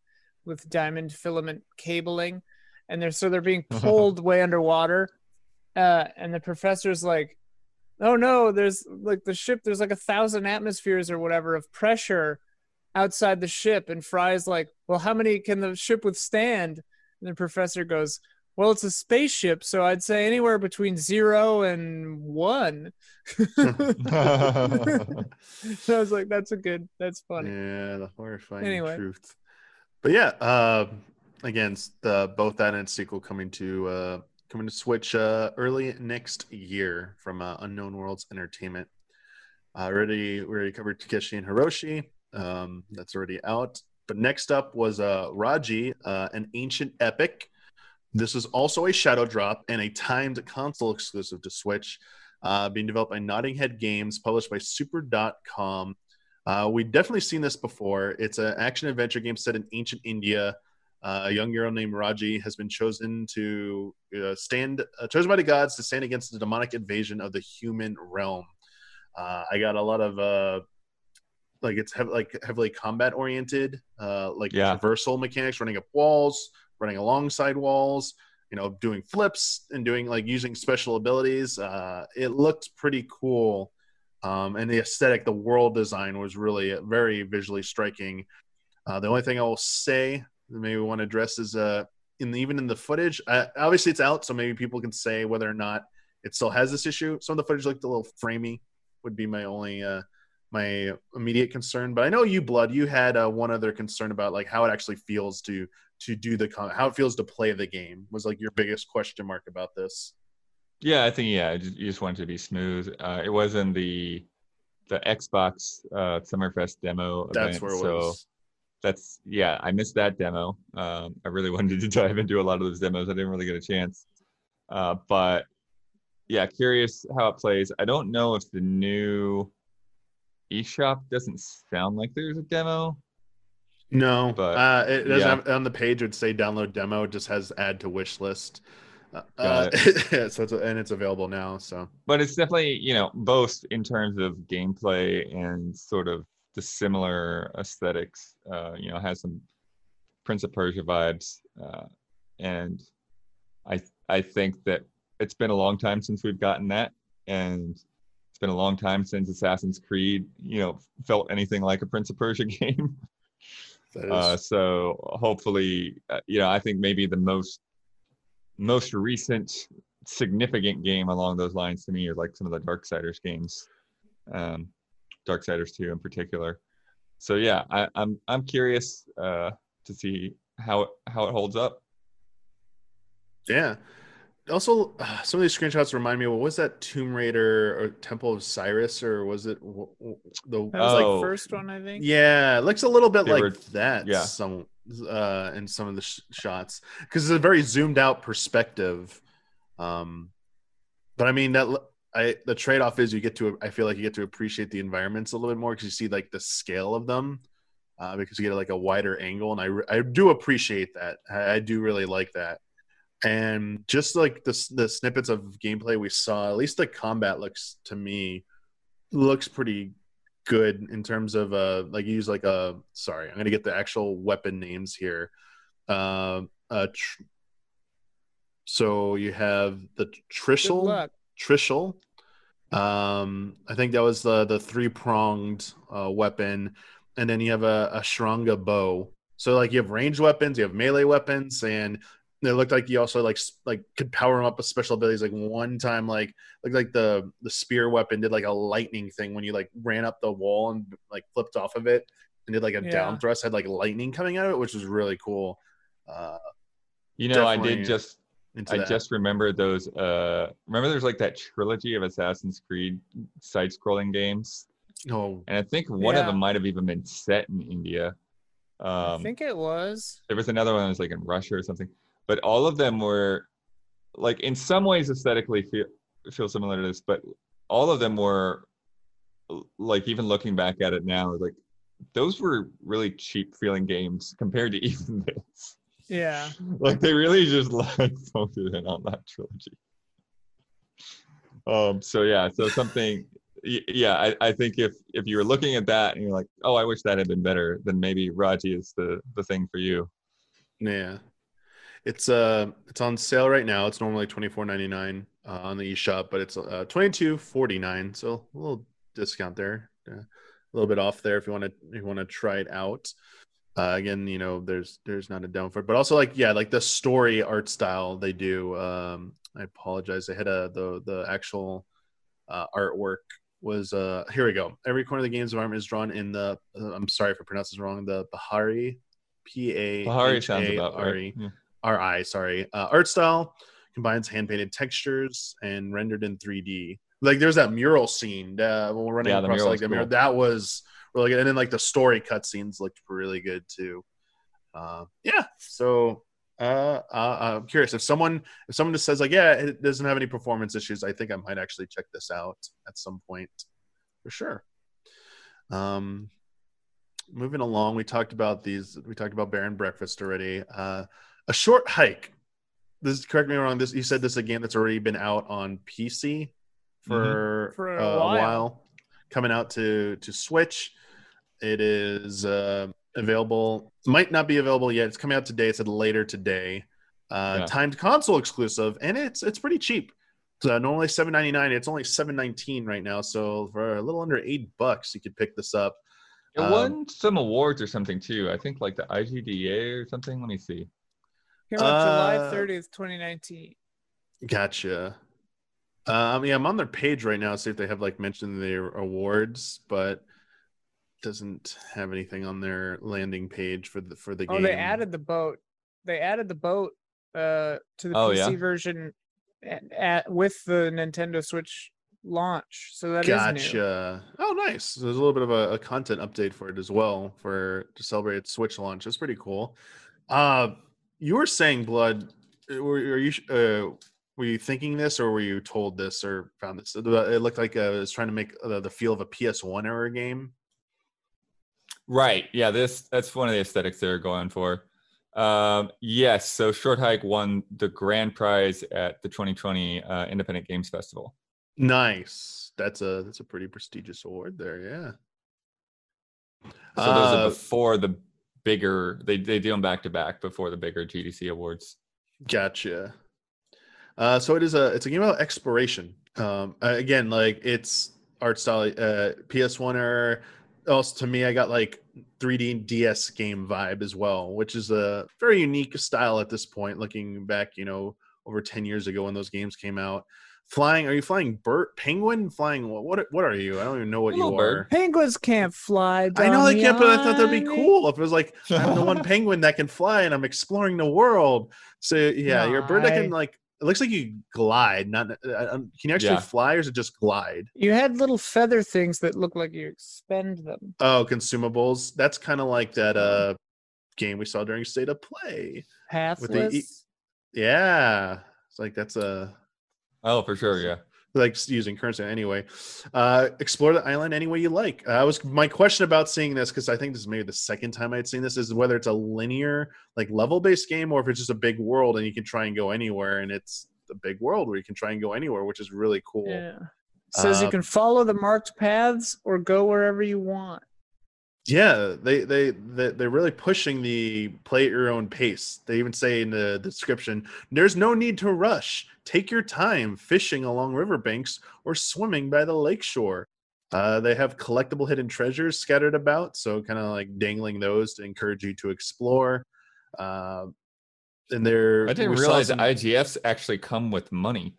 with diamond filament cabling, and they're so they're being pulled way underwater, uh, and the professor's like, "Oh no, there's like the ship. There's like a thousand atmospheres or whatever of pressure." outside the ship and Fry's like, "Well, how many can the ship withstand?" And the professor goes, "Well, it's a spaceship, so I'd say anywhere between 0 and 1." And I was like, "That's a good. That's funny." Yeah, the horrifying Anyway. truth. But yeah, uh, again, the both that and sequel coming to uh, coming to Switch uh, early next year from uh, Unknown Worlds Entertainment. Uh, already, we already covered Takeshi and Hiroshi. Um, that's already out. But next up was uh, Raji, uh, an ancient epic. This is also a shadow drop and a timed console exclusive to Switch, uh, being developed by Nodding Heads Games, published by Super.com. Uh, we've definitely seen this before. It's an action adventure game set in ancient India. Uh, a young girl named Raji has been chosen to uh, stand, uh, chosen by the gods to stand against the demonic invasion of the human realm. Uh, I got a lot of uh, like it's hev- like heavily combat oriented, uh, like Yeah. traversal mechanics, running up walls, running alongside walls, you know, doing flips and doing like using special abilities. Uh, it looked pretty cool. Um, and the aesthetic, the world design was really very visually striking. Uh, the only thing I will say maybe want to address is uh in the, even in the footage. Uh, obviously, it's out, so maybe people can say whether or not it still has this issue. Some of the footage looked a little framey. Would be my only uh my immediate concern. But I know you, Blood, you had uh, one other concern about like how it actually feels to to do the con- how it feels to play the game was like your biggest question mark about this. Yeah, I think yeah, you just wanted to be smooth. Uh, it was in the the Xbox uh, Summerfest demo. That's event, where it so was. That's yeah, I missed that demo. Um, I really wanted to dive into a lot of those demos. I didn't really get a chance, uh, but yeah, curious how it plays. I don't know if the new eShop doesn't sound like there's a demo. No, But, uh, it doesn't yeah. have on the page. It would say download demo. It just has add to wish list. Uh, Got uh, so it's and it's available now. So but it's definitely you know both in terms of gameplay and sort of the similar aesthetics uh you know has some prince of persia vibes uh and i i think that it's been a long time since we've gotten that and it's been a long time since assassin's creed you know felt anything like a prince of persia game. Is, uh, so hopefully, uh, you know, I think maybe the most most recent significant game along those lines to me is like some of the Darksiders games, um, Darksiders two in particular. So yeah, I, I'm I'm curious uh, to see how it, how it holds up. yeah. Also, uh, some of these screenshots remind me. What was that Tomb Raider or Temple of Osiris or was it w- w- the? That was Oh. like first one, I think. Yeah, it looks a little bit They like were- that. yeah. some uh, in some of the sh- shots because it's a very zoomed out perspective. Um, but I mean that l- I the trade off is you get to I feel like you get to appreciate the environments a little bit more because you see like the scale of them uh, because you get like a wider angle and I I do appreciate that. I, I do really like that. And just like the the snippets of gameplay we saw, at least the combat looks to me looks pretty good in terms of uh like you use like a sorry i'm gonna get the actual weapon names here um uh tr- so you have the trishul trishul um i think that was the the three pronged uh weapon. And then you have a, a Sharanga bow. So like you have ranged weapons you have melee weapons and it looked like you also like like could power them up with special abilities. Like one time like looked like the the spear weapon did like a lightning thing when you like ran up the wall and like flipped off of it and did like a Yeah. down thrust had like lightning coming out of it which was really cool. Uh You know, I did just into I that. just remember those. Uh, remember, there's like that trilogy of Assassin's Creed side-scrolling games, no and I think one of them might have even been set in India. I Um, think it was. there was another one that was like in Russia or something, but all of them were like in some ways aesthetically feel feel similar to this, but all of them were like even looking back at it now, like those were really cheap feeling games compared to even this. Yeah. Like they really just like focused in on that trilogy. Um. So yeah. So something. Yeah, I, I think if if you were looking at that and you're like, oh, I wish that had been better, then maybe Raji is the the thing for you. Yeah. It's uh it's on sale right now. It's normally twenty four ninety nine uh, on the eShop, but it's uh twenty two forty nine. So a little discount there. Uh, a little bit off there if you want to if you want to try it out. Uh, again, you know, there's there's not a down for it, but also like yeah, like the story art style they do. Um, I apologize. I had a the the actual uh, artwork was uh here we go. Every corner of the game's of environment is drawn in the. Uh, I'm sorry if I pronounce this wrong. The Pahari, P A Bahari H sounds about R right. Yeah. RI, sorry. Uh, art style combines hand painted textures and rendered in 3D. Like there's that mural scene uh, when we're running Yeah, across like the mural. That was really good. And then like the story cutscenes looked really good too. Uh, yeah. So uh, uh, I'm curious if someone if someone just says like yeah it doesn't have any performance issues, I think I might actually check this out at some point for sure. Um, moving along, we talked about these. We talked about Bear and Breakfast already. Uh, a short hike. This correct me wrong. This you said this again. that's already been out on PC for, For a uh, while. coming out to to Switch. It is uh, available. Might not be available yet. It's coming out today. It's later today. Uh, Yeah. Timed console exclusive, and it's it's pretty cheap. It's uh, normally seven ninety nine. It's only seven nineteen right now. So for a little under eight bucks, you could pick this up. It Um, won some awards or something too. I think like the IGDA or something. Let me see. Came out July Uh, 30th, 2019. Gotcha. Um, yeah, I'm on their page right now. See if they have like mentioned their awards, but doesn't have anything on their landing page for the for the Oh, game. they added the boat. They added the boat uh, to the Oh, PC yeah? version at, at, with the Nintendo Switch launch. So that is new. Gotcha. Oh, nice. So there's a little bit of a, a content update for it as well for to celebrate its Switch launch. That's pretty cool. Uh, you were saying, Blood. uh, Were, were you uh, were you thinking this, or were you told this, or found this? It looked like uh, it was trying to make uh, the feel of a PS1 era game. Right. Yeah. This that's one of the aesthetics they're going for. Um, yes. So Short Hike won the grand prize at the 2020 uh, Independent Games Festival. Nice. That's a that's a pretty prestigious award there. Yeah. So those Uh, are before the bigger. They they do them back to back before the bigger GDC awards. Gotcha. Uh, so it is a it's a game about exploration. Um, again, like it's art style, uh, PS1 era. Also, to me, I got like 3D DS game vibe as well, which is a very unique style at this point. Looking back, you know, over 10 years ago when those games came out. Flying? Are you flying bird? Penguin? Flying? What? What, what are you? I don't even know what you Little are. bird. Penguins can't fly. I know they can't, but I thought that'd be cool if it was like I'm the one penguin that can fly and I'm exploring the world. So yeah, you're a bird that can like. It looks like you glide. Not uh, um, can you actually Yeah. fly or is it just glide? You had little feather things that look like you expend them. Oh, consumables. That's kind of like that uh game we saw during State of Play. With the e- Pathless. Yeah, it's like that's a Oh, for sure. Yeah. Like using currency anyway. Uh, explore the island any way you like. Uh, was my question about seeing this because I think this is maybe the second time I'd seen this is whether it's a linear like level based game or if it's just a big world and you can try and go anywhere and it's the big world where you can try and go anywhere, which is really cool. Yeah. Says you Uh, can follow the marked paths or go wherever you want. Yeah, they they they they're really pushing the play at your own pace. They even say in the description, "There's no need to rush. Take your time fishing along riverbanks or swimming by the lakeshore." Uh, they have collectible hidden treasures scattered about, so kind of like dangling those to encourage you to explore. Uh, and they're I didn't realize some- IGFs actually come with money.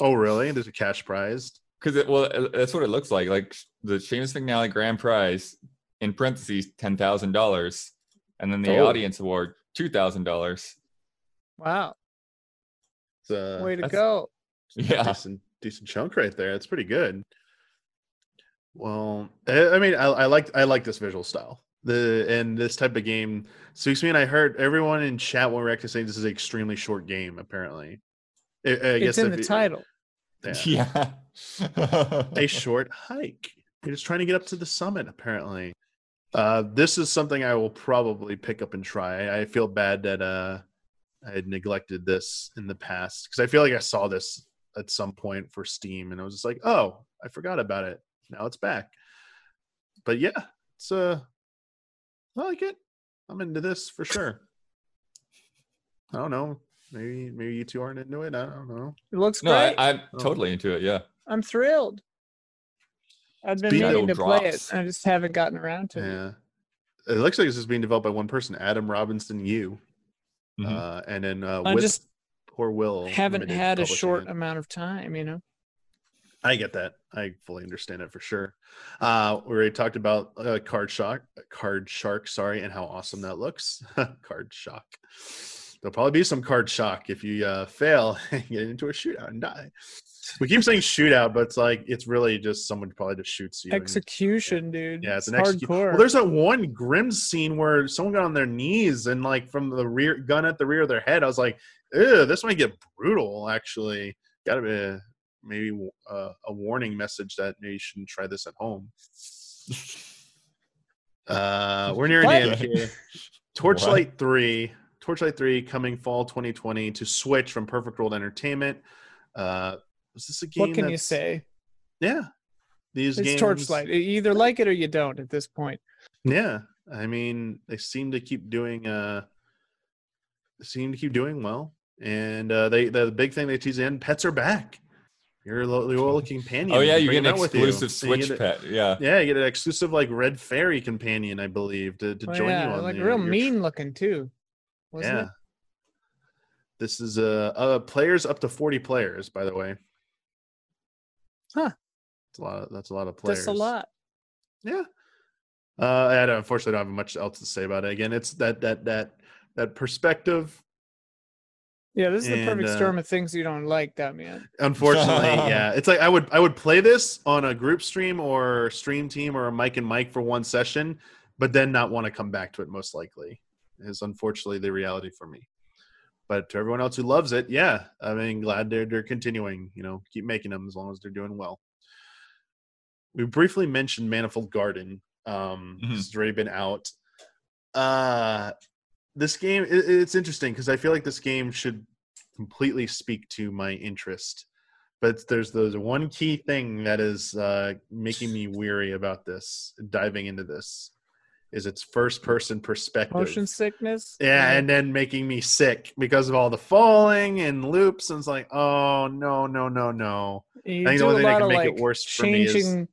Oh, really? There's a cash prize. Because it, well, uh, that's what it looks like. Like the Seamus McNally grand prize in parentheses ten thousand dollars, and then the Oh. audience award two thousand dollars. Wow. It's a Way to go. Yeah, decent decent chunk right there. That's pretty good. Well, I I mean, I, I like I like this visual style. The and this type of game suits me. And I heard everyone in chat when we were actually saying this is an extremely short game. Apparently, I, I It's guess in the you- title. Yeah. yeah. a short hike. You're just trying to get up to the summit. Apparently, uh, this is something I will probably pick up and try. I feel bad that uh, I had neglected this in the past because I feel like I saw this at some point for Steam, and I was just like, "Oh, I forgot about it. Now it's back." But yeah, it's uh, I like it. I'm into this for sure. I don't know. Maybe maybe you two aren't into it. I don't know. It looks no, great. I, I'm Oh. totally into it. Yeah. I'm thrilled. I've been Speed meaning to Shadow play it. I just haven't gotten around to it. Yeah. It looks like it's just being developed by one person, Adam Robinson Yu. Mhm. Uh, and then uh, I just poor Will. haven't Limited had a short it. amount of time, you know. I get that. I fully understand it for sure. Uh, we already talked about uh, Card Shark, Card Shark, sorry, and how awesome that looks. card Shock. There'll probably be some Card Shock if you uh, fail and get into a shootout and die. We keep saying shootout, but it's like it's really just someone probably just shoots you. and- Execution, dude. Yeah, it's an hardcore. Well, there's that one grim scene where someone got on their knees and like from the rear gun at the rear of their head. I was like, ew, this might get brutal. Actually, gotta be maybe uh, a warning message that maybe you shouldn't try this at home. Uh, we're nearing the end here. Torchlight Three, Torchlight Three, coming fall 2020 to Switch from Perfect World Entertainment. Uh, is this a game? what can you say? Yeah, these It's games. Torchlight. You either like it or you don't at this point. Yeah, I mean, they seem to keep doing. uh Seem to keep doing well, and uh they the big thing they tease in pets are back. Your lo- loyal companion. Oh yeah, you bring get an him out with exclusive Switch a- pet. Yeah. Yeah, you get an exclusive like red fairy companion, I believe, to, to Oh, join yeah, you on like the, real your tr- mean looking too. Wasn't yeah. it? This is uh, uh players up to forty players, by the way. Huh. That's a lot. Of, that's a lot of players. That's a lot. Yeah. Uh, I don't, unfortunately don't have much else to say about it. Again, it's that that that that perspective. Yeah, this is the perfect And, uh, storm of things you don't like, that man. Unfortunately, yeah, it's like I would I would play this on a group stream or stream team or a Mike and Mike for one session, but then not want to come back to it. Most likely, is unfortunately the reality for me. But to everyone else who loves it, yeah, I mean, glad they're they're continuing. You know, keep making them as long as they're doing well. We briefly mentioned Manifold Garden. Um, Mhm. This has already been out. Uh, this game it, it's interesting because I feel like this game should completely speak to my interest, but there's there's one key thing that is uh, making me weary about this diving into this is its first person perspective. Motion sickness. Yeah, and then making me sick because of all the falling and loops. And it's like, oh no, no, no, no. you I think the do only a thing that lot can of make it like worse for me is- changing.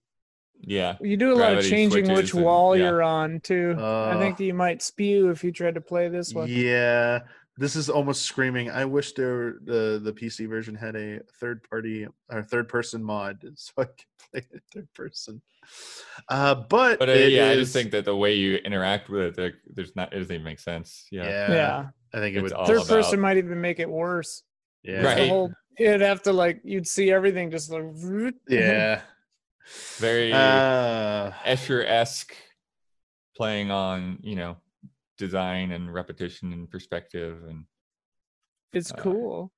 Yeah. You do a lot of changing which switches and- wall yeah. you're on too. I think Uh, you might spew if you tried to play this one. Yeah, this is almost screaming. I wish there the the PC version had a third party or third person mod so I could play it third person. Uh, but But uh, it yeah, I just think that the way you interact with it, there, there's not, it doesn't even make sense. yeah, Yeah. Yeah, I think it It's would. all third about- person might even make it worse. yeah, The Right. whole it'd have to like you'd see everything just like yeah. Very Uh, Escher esque playing on, you know, design and repetition and perspective. And it's Uh, cool.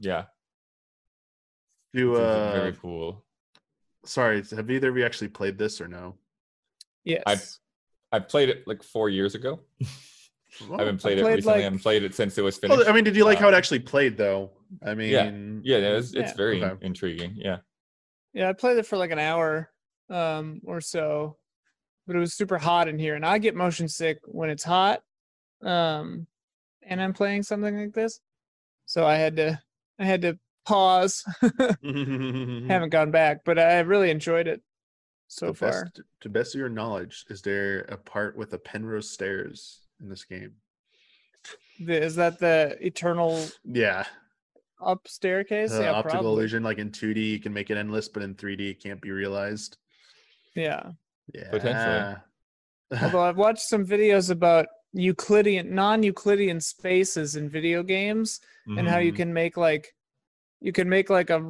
yeah, do it's uh, very cool. sorry, have either of you actually played this or no? Yes. I I played it like four years ago. I haven't played it played, recently. I haven't played it since it was finished. Well, I mean, did you like how it Uh, actually played though? I mean, yeah, it's, it's Yeah. very Okay. intriguing. Yeah. Yeah, I played it for like an hour um or so. But it was super hot in here and I get motion sick when it's hot. Um and I'm playing something like this. So I had to I had to pause. Haven't gone back, but I really enjoyed it so far. best, to best of your knowledge, is there a part with the Penrose stairs in this game? The, is that the eternal Yeah, up staircase? the yeah, optical probably. illusion, like in 2D, you can make it endless, but in 3D, it can't be realized. Yeah. Yeah, Potentially. Although I've watched some videos about Euclidean non-Euclidean spaces in video games and how you Mhm. can make like you can make like a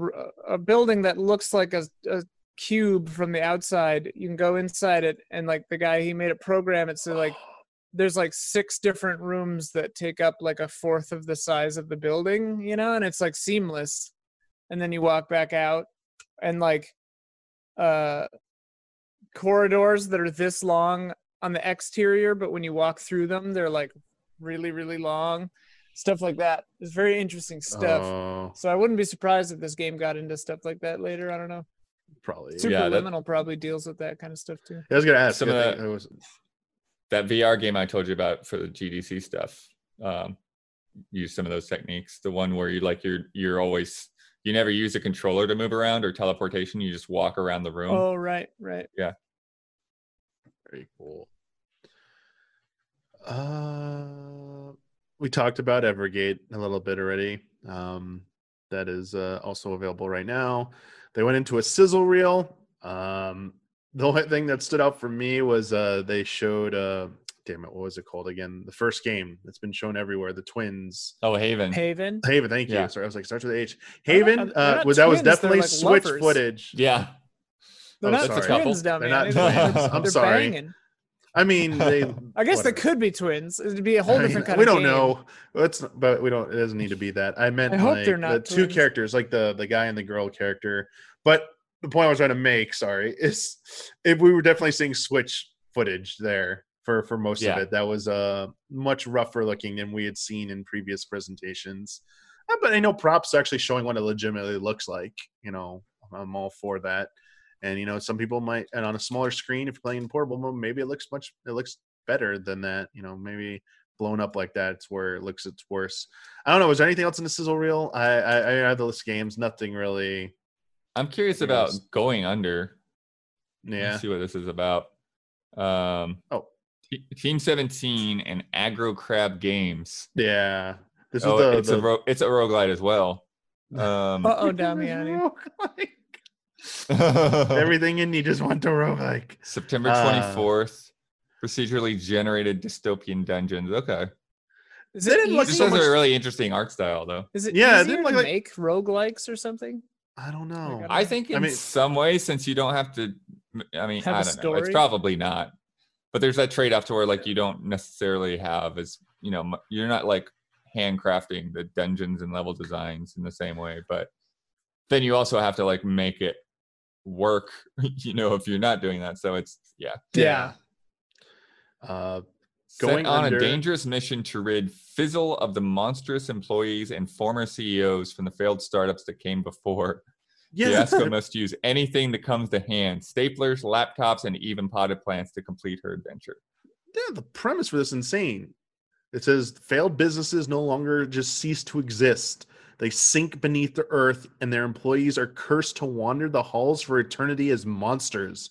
a building that looks like a, a cube from the outside you can go inside it and like the guy he made it program it so like there's like six different rooms that take up like a fourth of the size of the building you know and it's like seamless and then you walk back out and like uh corridors that are this long on the exterior but when you walk through them they're like really really long stuff like that it's very interesting stuff Oh, so I wouldn't be surprised if this game got into stuff like that later. I don't know. probably. Yeah, that- Superliminal probably deals with that kind of stuff too. I was gonna ask. Some of think that- was, that VR game I told you about for the GDC stuff. Um, use some of those techniques. The one where you like you're you're always you never use a controller to move around or teleportation. You just walk around the room. Oh right, right. Very cool. Uh, we talked about Evergate a little bit already. Um, that is uh, also available right now. They went into a sizzle reel. Um, the only thing that stood out for me was uh, they showed. Uh, damn it, what was it called again? The first game that's been shown everywhere. The Twins. Oh, Haven. Haven. Haven, thank you. Yeah. Sorry, I was like, starts with H. They're not- Haven. Uh, not was that was definitely like switch lovers. footage. Yeah. They're Oh, not sorry. twins, They're dummy. not twins. I'm they're sorry. banging. I mean, they. I guess they could be twins. It'd be a whole I mean, different kind of we of don't game. know. Let's, but we don't. It doesn't need to be that. I meant I hope like they're the not two characters, like the the guy and the girl character. But the point I was trying to make, sorry, is if we were definitely seeing switch footage there for for most Yeah. of it. That was uh much rougher looking than we had seen in previous presentations. Uh, But I know props are actually showing what it legitimately looks like. You know, I'm all for that. And you know, some people might, and on a smaller screen, if you're playing in portable mode, maybe it looks much, it looks better than that. You know, maybe blown up like that, it's where it looks it's worse. I don't know. Was there anything else in the sizzle reel? I I, I had the list games. Nothing really I'm curious Who about going under. Let's Yeah. see what this is about. Um, Oh. Te- Team 17 and Aggro Crab Games. Yeah. This oh, is the, it's the a ro- it's a roguelite as well. Um, Uh oh, Damiani. Everything in you just went to roguelike. September Uh, 24th. procedurally generated dystopian dungeons. Okay, Is They it didn't this easier? has a really interesting art style, though. Is it Yeah, it easier didn't look to like- make roguelikes or something? I don't know. God. I think I in mean- some way, since you don't have to, I mean, Have I a don't know. It's probably not, but there's that trade-off to where like you don't necessarily have as you know you're not like handcrafting the dungeons and level designs in the same way, but then you also have to like make it work, you know, if you're not doing that. So it's yeah, Yeah. Uh, Set Going on under- a dangerous mission to rid Fizzle of the monstrous employees and former CEOs from the failed startups that came before. yeah. Fiasco must use anything that comes to hand staplers, laptops, and even potted plants to complete her adventure. yeah, the premise for this is insane. It says failed businesses no longer just cease to exist. They sink beneath the earth, and their employees are cursed to wander the halls for eternity as monsters.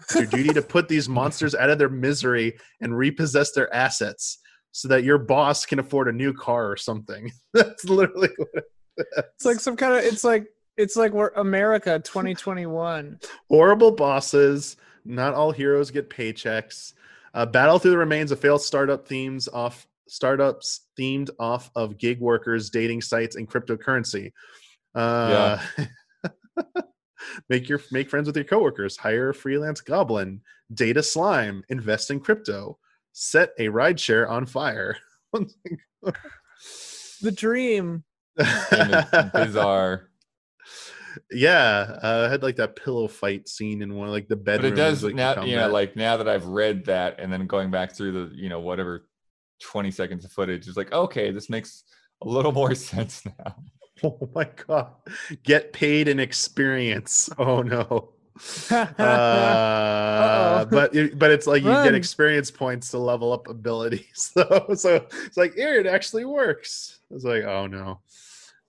It's your duty to put these monsters out of their misery and repossess their assets so that your boss can afford a new car or something. That's literally what it is. It's like some kind of. It's like it's like we're America 2021. horrible bosses. Not all heroes get paychecks. Uh, battle through the remains of failed startup themes off startups themed off of gig workers, dating sites, and cryptocurrency. Uh, make your make friends with your coworkers. Hire a freelance goblin. Data slime. Invest in crypto. Set a rideshare on fire. The dream. Bizarre, yeah, uh, I had like that pillow fight scene in one of like the but it does like, now. You know, like now that I've read that and then going back through the you know whatever twenty seconds of footage, it's like okay, this makes a little more sense now. Oh my god. Get paid in experience. Oh no. Uh, but it, but it's like you Run. get experience points to level up abilities. So so it's like here it actually works. It's like oh no.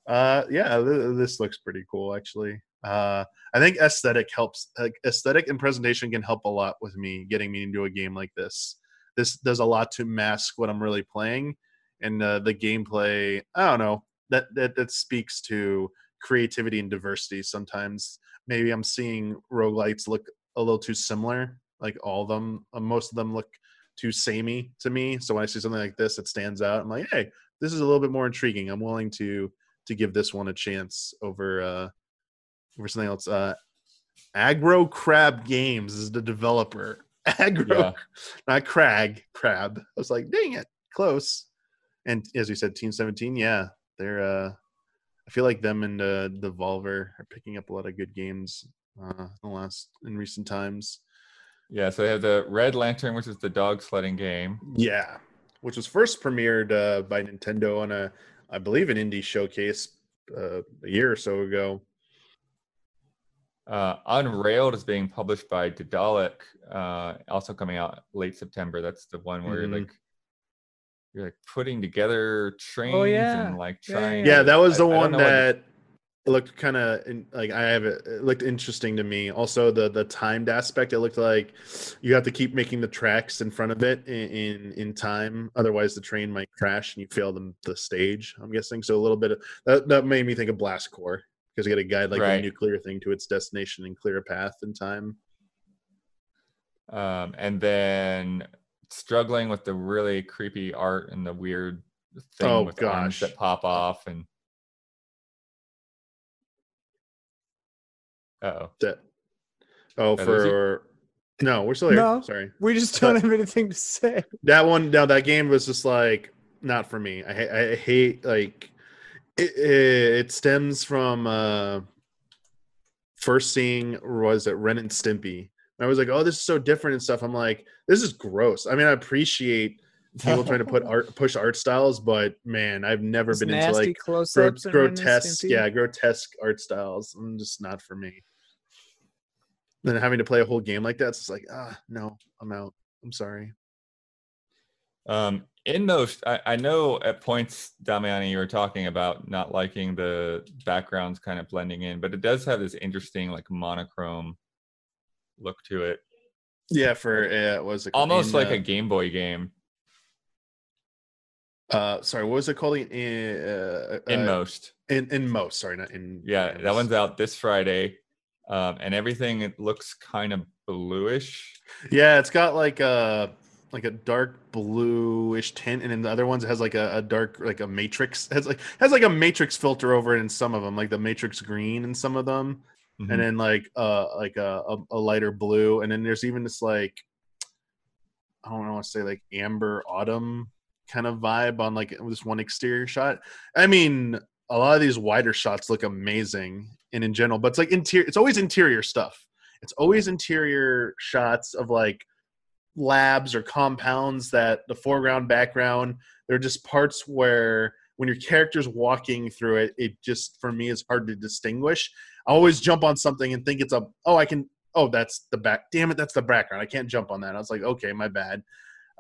Uh yeah, th- this looks pretty cool actually. Uh I think aesthetic helps like aesthetic and presentation can help a lot with me getting me into a game like this. This does a lot to mask what I'm really playing and uh, the gameplay, I don't know, that that that speaks to creativity and diversity sometimes. Maybe i'm seeing roguelites look a little too similar like all of them uh, most of them look too samey to me. So when i see something like this it stands out i'm like hey this is a little bit more intriguing. I'm willing to to give this one a chance over uh over something else. Uh Aggro crab games is the developer Aggro Yeah. not crag crab i was like dang it close and as you said team 17 yeah they're uh i feel like them and uh devolver are picking up a lot of good games uh in the last in recent times Yeah, so they have the Red Lantern, which is the dog sledding game. yeah which was first premiered uh by nintendo on a i believe an indie showcase uh, a year or so ago Uh, Unrailed is being published by Daedalic, uh, also coming out late September. That's the one where Mhm. like you're like putting together trains Oh, yeah. and like trying. yeah to- that was the I don't one know what the- that looked kind of like i have it, it looked interesting to me also the the timed aspect it looked like you have to keep making the tracks in front of it in in, in time otherwise the train might crash and you fail them the stage i'm guessing so a little bit of that, that made me think of Blast Corps because you got to guide like Right. a nuclear thing to its destination and clear a path in time um, and then struggling with the really creepy art and the weird thing Oh, with arms that pop off and. Oh, that oh lose for no we're still here No. sorry we just don't have anything to say. that one now that game was just like not for me i, I hate like it, it stems from uh first seeing was it ren and stimpy? I was like oh this is so different and stuff. I'm like this is gross. I mean i appreciate people trying to put art push art styles but man i've never Those been into like gro- close-ups and Ren and grotesque yeah grotesque art styles. I'm just not for me. Then having to play a whole game like that, it's just like ah no i'm out. I'm sorry. Um, in those, I, I know at points, Damiani, you were talking about not liking the backgrounds kind of blending in, but it does have this interesting like monochrome look to it, Yeah, for uh, what was it almost In, like uh, a Game Boy game. uh sorry, what was it called? In uh, In uh, most, in in most, sorry, not in yeah, that most. one's out this Friday, um, and everything it looks kind of bluish. Yeah, it's got like a like a dark bluish tint, and in the other ones it has like a, a dark like a matrix has like has like a matrix filter over it in some of them, like the matrix green in some of them, Mhm. and then like uh like a, a, a lighter blue, and then there's even this like I don't want to say like amber autumn kind of vibe on like this one exterior shot. I mean, a lot of these wider shots look amazing and in general, but it's like interior. It's always interior stuff. It's always interior shots of like labs or compounds that the foreground, background. They're just parts where when your character's walking through it, it just for me is hard to distinguish. I always jump on something and think it's a oh I can oh that's the back damn it that's the background I can't jump on that. I was like okay my bad.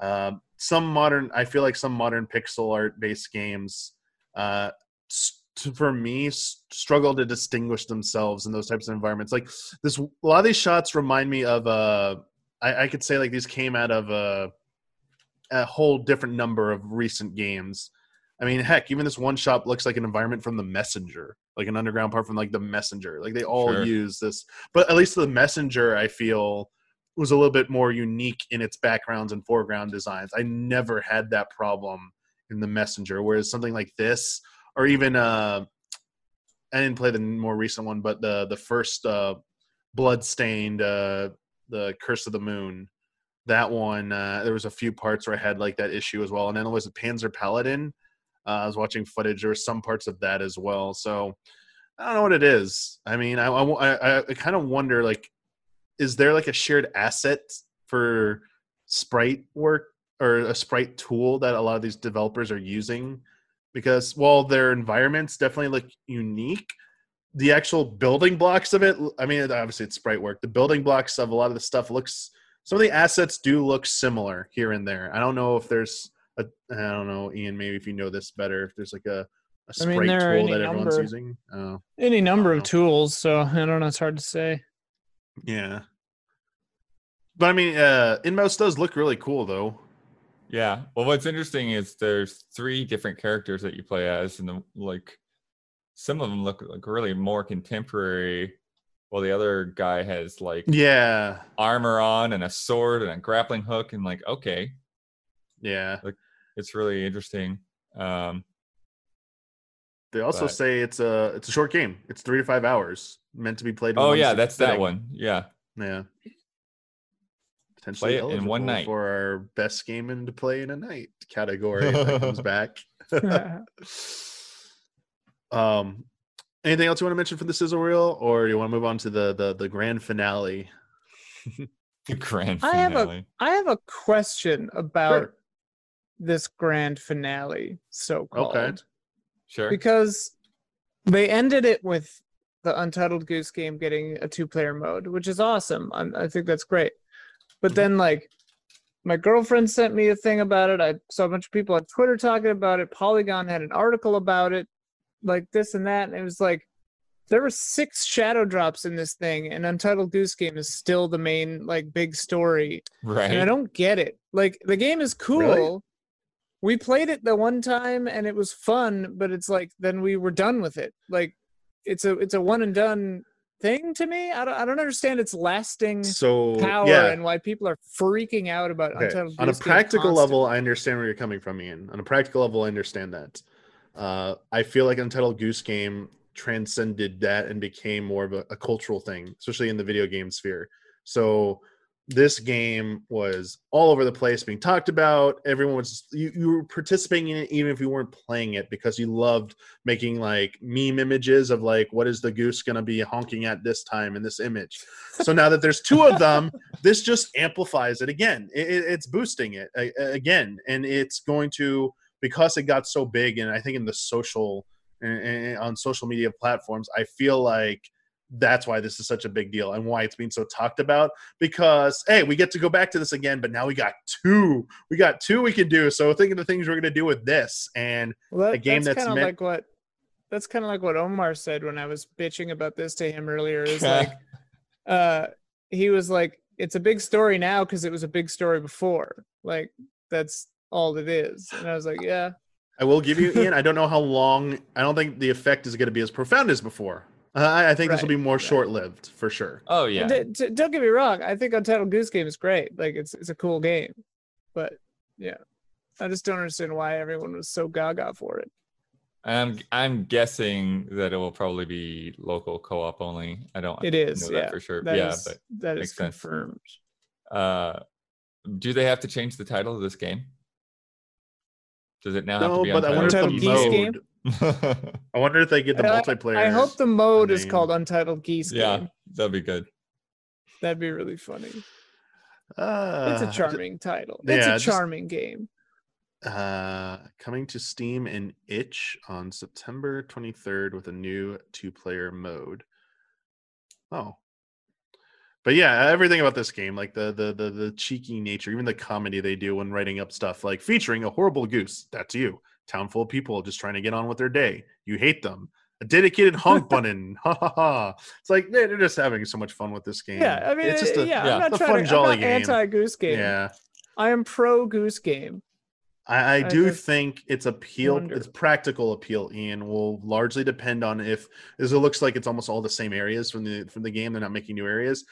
Um, some modern I feel like some modern pixel art based games uh, s- to, for me struggle to distinguish themselves in those types of environments. Like this, a lot of these shots remind me of uh, I, I could say like these came out of a, a whole different number of recent games. I mean, heck, even this one shop looks like an environment from the Messenger, like an underground part from like the Messenger. Like they all Sure. use this, but at least the Messenger, I feel, was a little bit more unique in its backgrounds and foreground designs. I never had that problem in the Messenger, whereas something like this, or even uh, I didn't play the more recent one, but the the first uh, Bloodstained, uh, the Curse of the Moon. That one, uh, there was a few parts where I had like that issue as well, and then it was a Panzer Paladin. Uh, I was watching footage. There were some parts of that as well. So I don't know what it is. I mean, I I, I kind of wonder like, is there like a shared asset for sprite work or a sprite tool that a lot of these developers are using? Because while their environments definitely look unique, the actual building blocks of it, I mean, obviously it's sprite work. The building blocks of a lot of the stuff looks. Some of the assets do look similar here and there. I don't know if there's a, I don't know, Ian. Maybe if you know this better, if there's like a, mean, sprite there tool any that everyone's number- using. Oh, Any number of tools, so I don't know. It's hard to say. yeah. But I mean, uh, Inmost does look really cool, though. Yeah. Well, what's interesting is there's three different characters that you play as, and the, like some of them look like really more contemporary, while the other guy has like Yeah, armor on and a sword and a grappling hook, and like okay, yeah. it's really interesting. Um, They also But- say it's a it's a short game. It's three to five hours, meant to be played. in oh one yeah, sit- that's that one. Yeah. Yeah. Potentially Play it in one night. for our best game in to play in a night category that comes back. um, anything else you want to mention for the sizzle reel, or do you want to move on to the the the grand finale? The grand Finale. I have a- finale. I have a question about Sure. this grand finale, so called. Okay. Sure. because they ended it with the Untitled Goose Game getting a two-player mode, which is awesome. i I think that's great. But Mhm. then, like, my girlfriend sent me a thing about it. I saw a bunch of people on Twitter talking about it. Polygon had an article about it, like this and that. And it was like there were six shadow drops in this thing, and Untitled Goose Game is still the main like big story right. and I don't get it. Like the game is cool. Really? We played it the one time and it was fun, but it's like then we were done with it. Like it's a it's a one and done thing to me. I don't I don't understand its lasting So power yeah, and why people are freaking out about Okay. Untitled Goose On a practical level, I understand where you're coming from, Ian. On a practical level, I understand that. Uh, I feel like Untitled Goose Game transcended that and became more of a, a cultural thing, especially in the video game sphere. So this game was all over the place being talked about. Everyone was you, you were participating in it even if you weren't playing it because you loved making like meme images of like what is the goose gonna be honking at this time in this image. So now that there's two of them, this just amplifies it again. It, it- it's boosting it again, and it's going to because it got so big. And I think in the social and, and on social media platforms, I feel like that's why this is such a big deal and why it's being so talked about because hey we get to go back to this again but now we got two we got two we can do so think of the things we're going to do with this and Well, that, a game that's that's kind of meant- like what that's kind of like what Omar said when I was bitching about this to him earlier. Is like, uh, he was like, "It's a big story now because it was a big story before." Like that's all it is. And I was like, "Yeah, i will give you ian i don't know how long i don't think the effect is going to be as profound as before uh, I, I think this will be more right. short-lived for sure Oh yeah. D- d- don't get me wrong. I think Untitled Goose Game is great. Like it's it's a cool game, but yeah, I just don't understand why everyone was so gaga for it. I'm I'm guessing that it will probably be local co-op only. I don't It is, know that yeah. for sure. That yeah, is- but that is makes sense. confirmed. uh, do they have to change the title of this game? Does it now have to no be but i wonder if the Untitled Geese Game? i wonder if they get the I- multiplayer I hope the mode is called Untitled Geese yeah, Game. that'd be good. That'd be really funny. uh, It's a charming title. It's yeah, a just- charming game. uh coming to steam and itch on september 23rd with a new two-player mode oh but yeah everything about this game like the, the the the cheeky nature even the comedy they do when writing up stuff like featuring a horrible goose that's you town full of people just trying to get on with their day you hate them a dedicated honk button ha ha ha it's like they're just having so much fun with this game Yeah, I mean, it's just a yeah, yeah, I'm not fun, to. jolly I'm not game. anti Goose Game. yeah I am pro Goose Game. I, I I do just think its appeal, wonder- its practical appeal, Ian, will largely depend on if, as it looks like it's almost all the same areas from the from the game. They're not making new areas.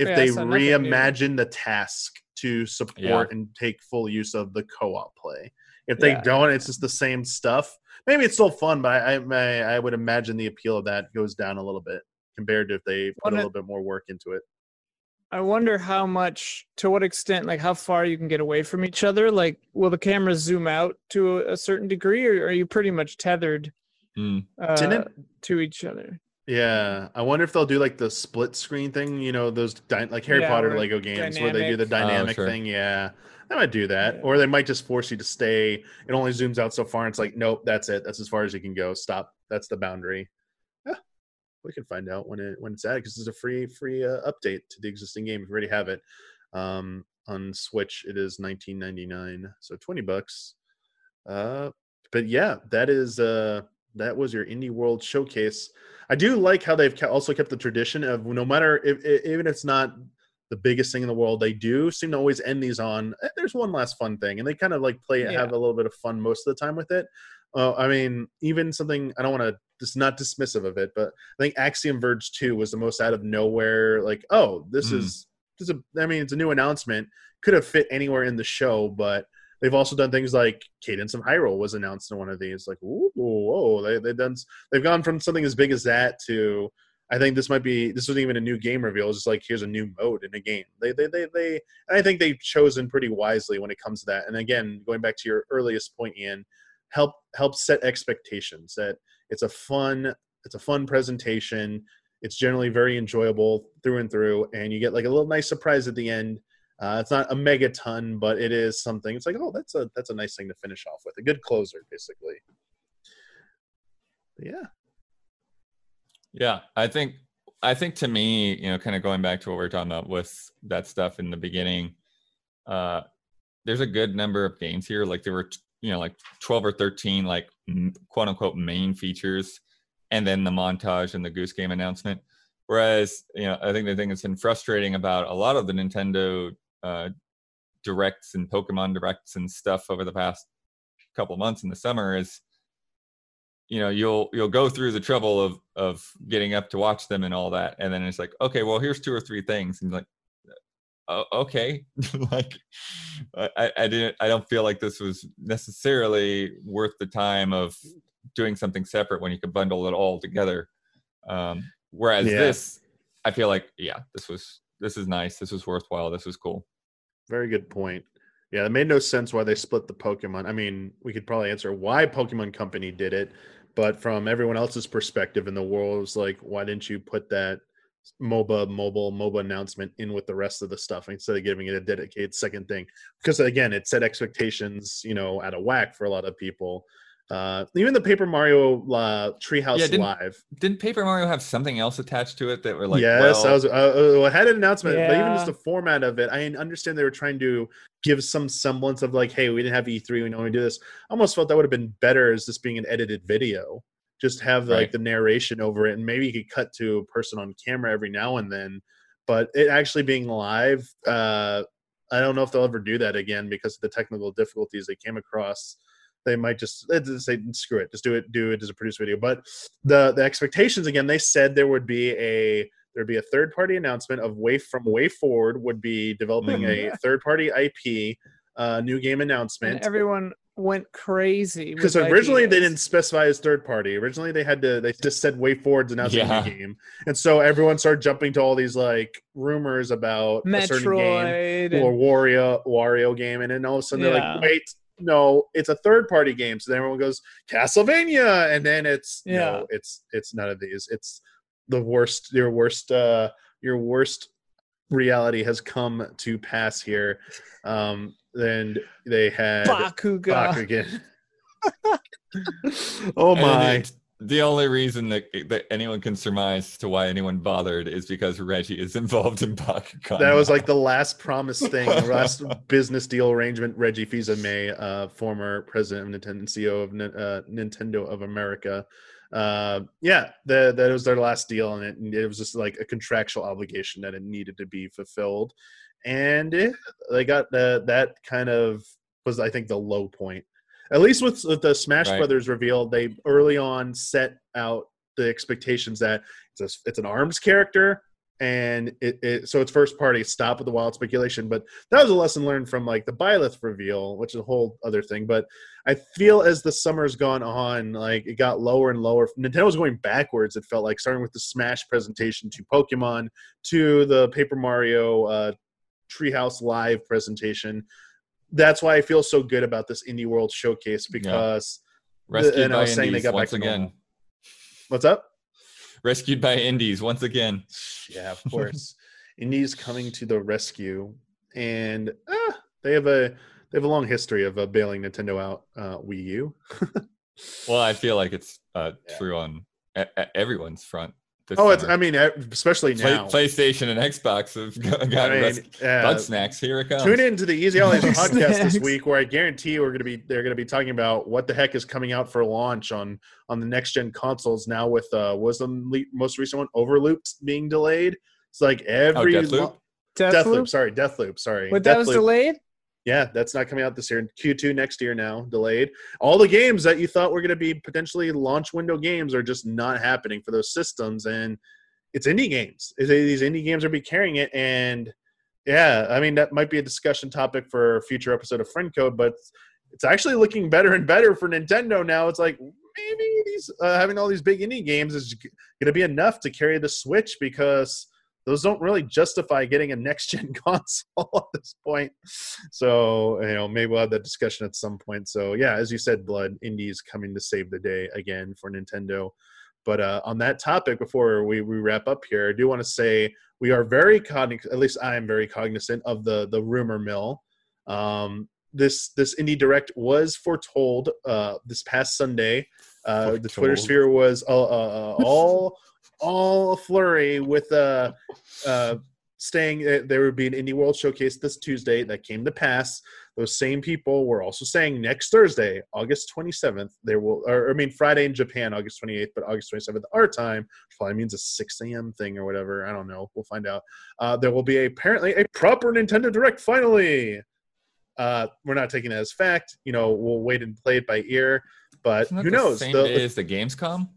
If Yeah, they so reimagine the task to support Yeah. and take full use of the co-op play, if they Yeah. don't, it's just the same stuff. Maybe it's still fun, but I I, I would imagine the appeal of that goes down a little bit compared to if they put One a little bit more work into it. I wonder how much, to what extent, like how far you can get away from each other. Like, will the camera zoom out to a, a certain degree, or are you pretty much tethered Hmm. uh, Didn't to each other? Yeah, I wonder if they'll do like the split screen thing. You know, those dy- like Harry Yeah, Potter Lego games where they do the dynamic- Oh, sure. thing. Yeah, they might do that, Yeah. or they might just force you to stay. It only zooms out so far. And it's like, nope, that's it. That's as far as you can go. Stop. That's the boundary. Yeah, we can find out when it when it's added because it's a free free uh, update to the existing game. If you already have it um, on Switch, it is nineteen ninety nine, so twenty bucks. Uh, but yeah, that is uh that was your indie world showcase. I do like how they've also kept the tradition of no matter if, if even if it's not the biggest thing in the world, they do seem to always end these on. "Eh, There's one last fun thing, and they kind of like play Yeah. have a little bit of fun most of the time with it. Uh, I mean, even something I don't want to just not dismissive of it, but I think Axiom Verge Two was the most out of nowhere. Like, oh, this Mm. is this is a. I mean, it's a new announcement. Could have fit anywhere in the show, but they've also done things like Cadence of Hyrule was announced in one of these. Like, ooh, whoa, they they've done. They've gone from something as big as that to. I think this might be. This wasn't even a new game reveal. It's just like here's a new mode in a game. They they they they. I think they've chosen pretty wisely when it comes to that. And again, going back to your earliest point, Ian, help help set expectations that it's a fun it's a fun presentation. It's generally very enjoyable through and through, and you get like a little nice surprise at the end. Uh, it's not a megaton, but it is something. It's like, oh, that's a that's a nice thing to finish off with, a good closer, basically. But yeah, Yeah, I think I think to me, you know, kind of going back to what we were talking about with that stuff in the beginning, uh, there's a good number of games here. Like there were, you know, like 12 or 13, like quote unquote main features, and then the montage and the Goose Game announcement. Whereas, you know, I think the thing that's been frustrating about a lot of the Nintendo uh, directs and Pokemon directs and stuff over the past couple months in the summer is you know you'll you'll go through the trouble of of getting up to watch them and all that. And then it's like okay well here's two or three things. And like oh, okay. Like I, I didn't i don't feel like this was necessarily worth the time of doing something separate when you could bundle it all together. Um whereas Yeah. this i feel like yeah this was this is nice. This was worthwhile. This was cool very good point. Yeah, it made no sense why they split the Pokemon. I mean, we could probably answer why Pokemon Company did it, but from everyone else's perspective in the world, it was like, why didn't you put that MOBA mobile MOBA announcement in with the rest of the stuff instead of giving it a dedicated second thing? Because again, it set expectations, you know, out of whack for a lot of people. Uh, even the Paper Mario uh, Treehouse Yeah, didn't- Live. Didn't Paper Mario have something else attached to it that were like, yes, well, I was. Uh, uh, I had an announcement, but even just the format of it, I understand they were trying to give some semblance of like, hey, we didn't have E3, we know we do this. I almost felt that would have been better as this being an edited video. Just have like Right. the narration over it, and maybe you could cut to a person on camera every now and then. But it actually being live, uh, I don't know if they'll ever do that again because of the technical difficulties they came across. They might just just say screw it, just do it, do it as a produced video. But the the expectations again, they said there would be a there'd be a third party announcement of way from WayForward would be developing a third party IP uh, new game And announcement everyone went crazy because with originally they didn't specify as third party. Originally they had to they just said WayForward's announcing Yeah. a new game, and so everyone started jumping to all these like rumors about a certain game Metroid. or and- Wario Wario game, and then all of a sudden they're like, wait, no, it's a third party game. So then everyone goes Castlevania, and then it's Yeah. no, it's it's none of these. It's the worst. Your worst. uh Your worst reality has come to pass here. Um, then they had Bakugan. Bakugan. oh my! The only reason that, that anyone can surmise to why anyone bothered is because Reggie is involved in Bakugan. That was like the last promise thing, the last business deal arrangement. Reggie Fils-Aimé, uh, former president of Nintendo, and CEO of uh, Nintendo of America. Uh, yeah, that that was their last deal, and it, and it was just like a contractual obligation that it needed to be fulfilled, and it, they got the, that kind of was, I think, the low point. At least with, with the Smash Right. Brothers reveal, they early on set out the expectations that it's a, it's an arms character and it, it so it's first party stop with the wild speculation. But that was a lesson learned from like the Byleth reveal which is a whole other thing. But i feel as the summer's gone on like it got lower and lower. Nintendo was going backwards it felt like starting with the smash presentation to pokemon to the paper mario uh treehouse live presentation that's why i feel so good about this indie world showcase because rescued and I by was saying they got back once to again. what's up Rescued by indies once again. Yeah, of course. Indies coming to the rescue, and ah, they have a they have a long history of uh, bailing Nintendo out. Uh, Wii U. Well, I feel like it's uh, Yeah. true on e- e- everyone's front. This Oh, it's. I mean, especially Play- now. PlayStation and Xbox have got, I got mean, uh, bug snacks. Here it comes. Tune in to the Easy Allies Bug podcast this week, where I guarantee we're going to be they're going to be talking about what the heck is coming out for launch on on the next gen consoles now. With uh, was the le- most recent one Overlooped being delayed. It's like every Deathloop? lo- Deathloop. Deathloop, sorry, Deathloop, sorry. But that was delayed. Yeah, that's not coming out this year. Q2 next year now, delayed. All the games that you thought were going to be potentially launch window games are just not happening for those systems. And it's indie games. These indie games are be carrying it. And yeah, I mean, that might be a discussion topic for a future episode of Friend Code, but it's actually looking better and better for Nintendo now. It's like maybe these uh, having all these big indie games is going to be enough to carry the Switch because those don't really justify getting a next gen console at this point. So, you know, maybe we'll have that discussion at some point. So, yeah, as you said, Blood, Indies coming to save the day again for Nintendo. But uh, on that topic, before we, we wrap up here, I do want to say we are very cognizant, at least I am very cognizant of the, the rumor mill. Um, this this indie direct was foretold uh, this past Sunday. Uh, the Twitter sphere was uh, uh, uh, all all a flurry with uh, uh, staying. Uh, there would be an indie world showcase this Tuesday that came to pass. Those same people were also saying next Thursday, August 27th, there will, or I mean Friday in Japan, August 28th, but August 27th our time, which probably means a 6 a.m. thing or whatever. I don't know. We'll find out. Uh, there will be apparently a proper Nintendo Direct finally. Uh, we're not taking that as fact. You know, we'll wait and play it by ear. But who the knows? Same The- day as the Gamescom.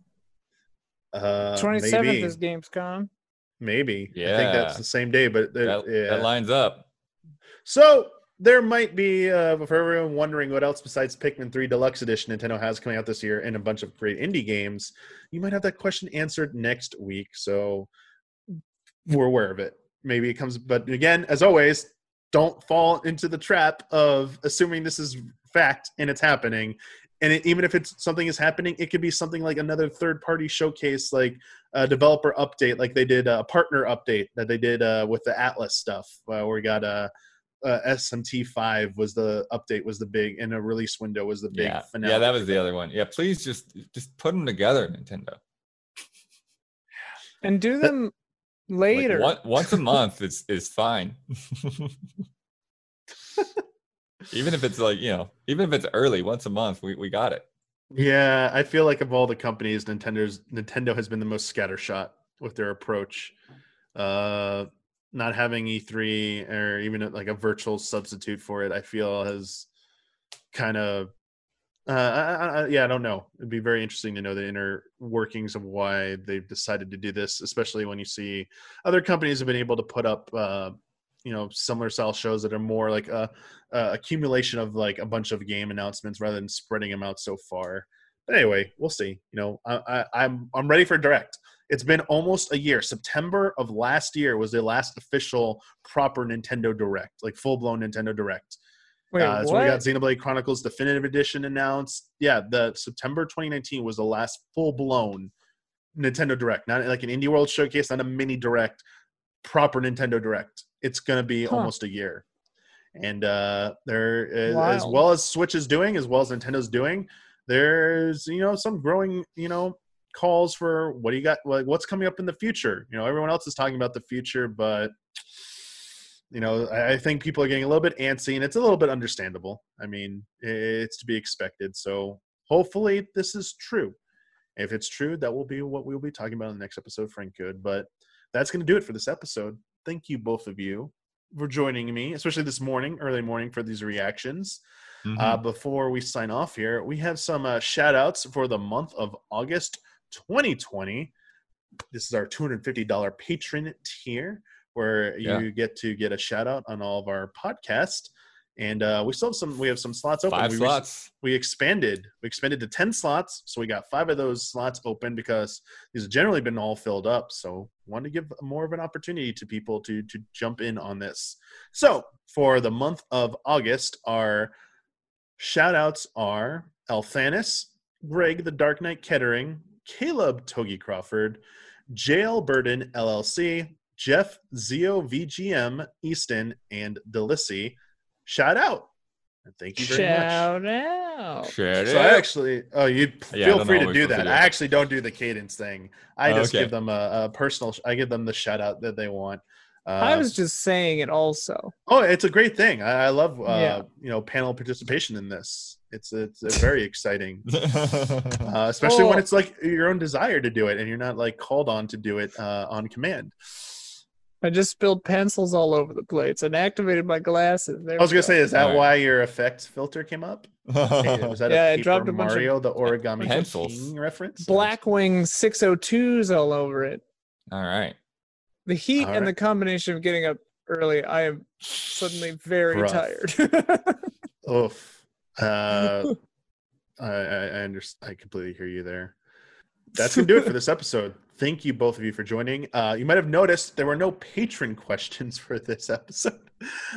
Uh, Twenty seventh maybe, is Gamescom. maybe. Yeah. I think that's the same day, but That, yeah. that lines up. So there might be uh, for everyone wondering what else besides Pikmin 3 Deluxe Edition Nintendo has coming out this year and a bunch of great indie games. You might have that question answered next week, so we're aware of it. Maybe it comes, but again, as always, don't fall into the trap of assuming this is fact and it's happening. And it, even if it's something is happening, it could be something like another third-party showcase, like a developer update, like they did a partner update that they did uh, with the Atlus stuff, uh, where we got a uh, SMT5 was the update was the big and a release window was the big yeah, finale. yeah, that was the other one. Yeah, please just just put them together, Nintendo. and do them Like, later. one, once a month is is fine. even if it's like you know, even if it's early, once a month, we, we got it. Yeah, I feel like of all the companies, Nintendo's Nintendo has been the most scattershot with their approach. Uh, not having E3 or even like a virtual substitute for it, I feel has kind of. Uh, I, I, yeah, I don't know. It'd be very interesting to know the inner workings of why they've decided to do this, especially when you see other companies have been able to put up, uh, you know, similar style shows that are more like a, a accumulation of like a bunch of game announcements rather than spreading them out so far. But anyway, we'll see. You know, I, I, I'm I'm ready for direct. It's been almost a year. September of last year was the last official proper Nintendo Direct, like full blown Nintendo Direct. Wait, uh, what? so we got Xenoblade Chronicles Definitive Edition announced. Yeah, the September 2019 was the last full blown Nintendo Direct, not like an Indie World Showcase, not a mini Direct, proper Nintendo Direct. It's gonna be Huh. almost a year, and uh, there is, as well as Switch is doing, as well as Nintendo's doing. There's you know some growing you know calls for what do you got like what's coming up in the future. You know everyone else is talking about the future, but you know, I I think people are getting a little bit antsy, and it's a little bit understandable. I mean, it's to be expected. So hopefully, this is true. If it's true, that will be what we'll be talking about in the next episode, Friend Code. But that's going to do it for this episode. Thank you, both of you, for joining me, especially this morning, early morning, for these reactions. Mm-hmm. Uh, before we sign off here, we have some uh, shout outs for the month of August 2020. This is our $250 patron tier where Yeah. you get to get a shout out on all of our podcasts. And uh, we still have some, we have some slots open. Five we, slots. we expanded, we expanded to 10 slots. So we got five of those slots open because these have generally been all filled up. So wanted to give more of an opportunity to people to, to jump in on this. So for the month of August, our Shout outs are Althanis, Greg the Dark Knight Kettering, Caleb Togi Crawford, JL Burden LLC, Jeff Zio VGM Easton, and Delissy. Shout out. And thank you very much. Shout out. Share So I actually, oh, you Yeah, feel free to do that. to I actually don't do the cadence thing. I Oh, just okay. give them a, a personal. I give them the shout out that they want. Uh, I was just saying it also. Oh, it's a great thing. I, I love uh, Yeah. you know panel participation in this. It's it's very exciting, uh, especially when Oh. it's like your own desire to do it and you're not like called on to do it uh, on command. I just spilled pencils all over the place and activated my glasses. There I was gonna go. say, is that Alright. why your effects filter came up? Hey, was that Yeah, I a Paper dropped a bunch of the Origami pencils. King reference? Blackwing 602s all over it. All right. The heat All and the combination of getting up early, I am suddenly very Rough. tired. Oof. Uh, I, I, I understand. I completely hear you there. That's gonna do it for this episode. Thank you both of you for joining. Uh, you might have noticed there were no patron questions for this episode.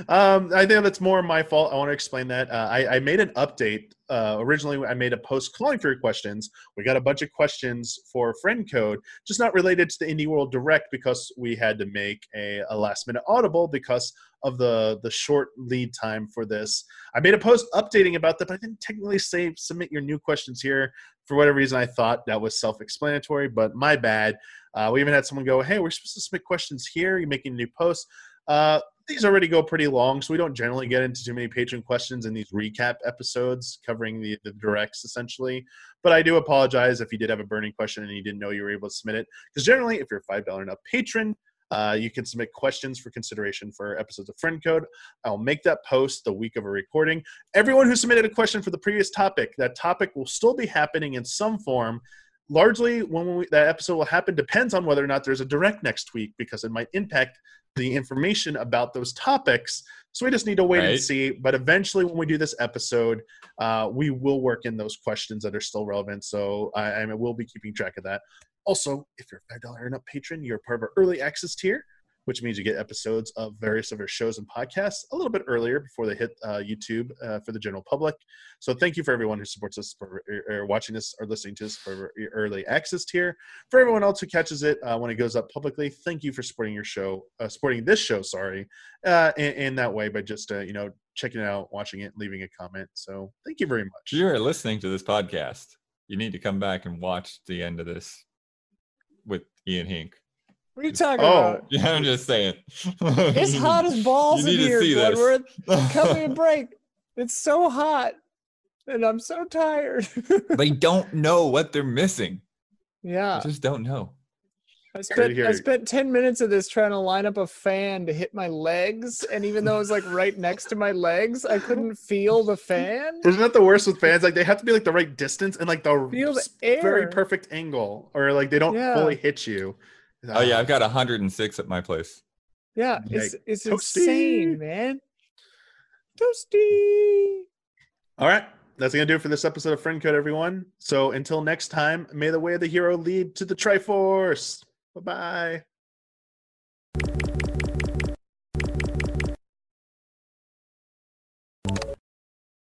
Um, I think that's more my fault. I want to explain that. Uh, I, I made an update. Uh, originally, I made a post calling for your questions. We got a bunch of questions for friend code, just not related to the Indie World Direct because we had to make a, a last minute audible because of the the short lead time for this. I made a post updating about that, but I didn't technically say submit your new questions here. For whatever reason, I thought that was self explanatory, but my bad. Uh, we even had someone go, Hey, we're supposed to submit questions here. You're making a new post. Uh, these already go pretty long, so we don't generally get into too many patron questions in these recap episodes covering the, the directs essentially. But I do apologize if you did have a burning question and you didn't know you were able to submit it. Because generally, if you're a $5 and up patron, uh, you can submit questions for consideration for episodes of Friend Code. I'll make that post the week of a recording. Everyone who submitted a question for the previous topic, that topic will still be happening in some form. Largely, when we, that episode will happen depends on whether or not there's a direct next week because it might impact the information about those topics. So we just need to wait and see. But eventually, when we do this episode, uh, we will work in those questions that are still relevant. So I, I will be keeping track of that. Also, if you're a $5 and up patron, you're part of our early access tier. Which means you get episodes of various of our shows and podcasts a little bit earlier before they hit uh, YouTube uh, for the general public. So thank you for everyone who supports us for or watching this or listening to us for early access tier. For everyone else who catches it uh, when it goes up publicly, thank you for supporting your show, uh, supporting this show. Sorry, uh, in, that way by just uh, you know checking it out, watching it, leaving a comment. So thank you very much. You're listening to this podcast, you need to come back and watch the end of this with Ian Hink. What are you talking Oh. about? Yeah, I'm just saying. It's hot as balls You in to here, see this. Bloodworth. Cut me a break. It's so hot, and I'm so tired. they don't know what they're missing. yeah, They just don't know. I spent I spent ten minutes of this trying to line up a fan to hit my legs, and even though it was like right next to my legs, I couldn't feel the fan. Isn't that the worst with fans? Like they have to be like the right distance and like the Feel the s- very perfect angle, or like they don't Yeah. fully hit you. Oh yeah, Ah, I've got 106 at my place. Yeah, it's Yike. it's Toasty. insane, man. Toasty. All right. That's going to do it for this episode of Friend Code, everyone. So until next time, may the way of the hero lead to the Triforce. Bye bye.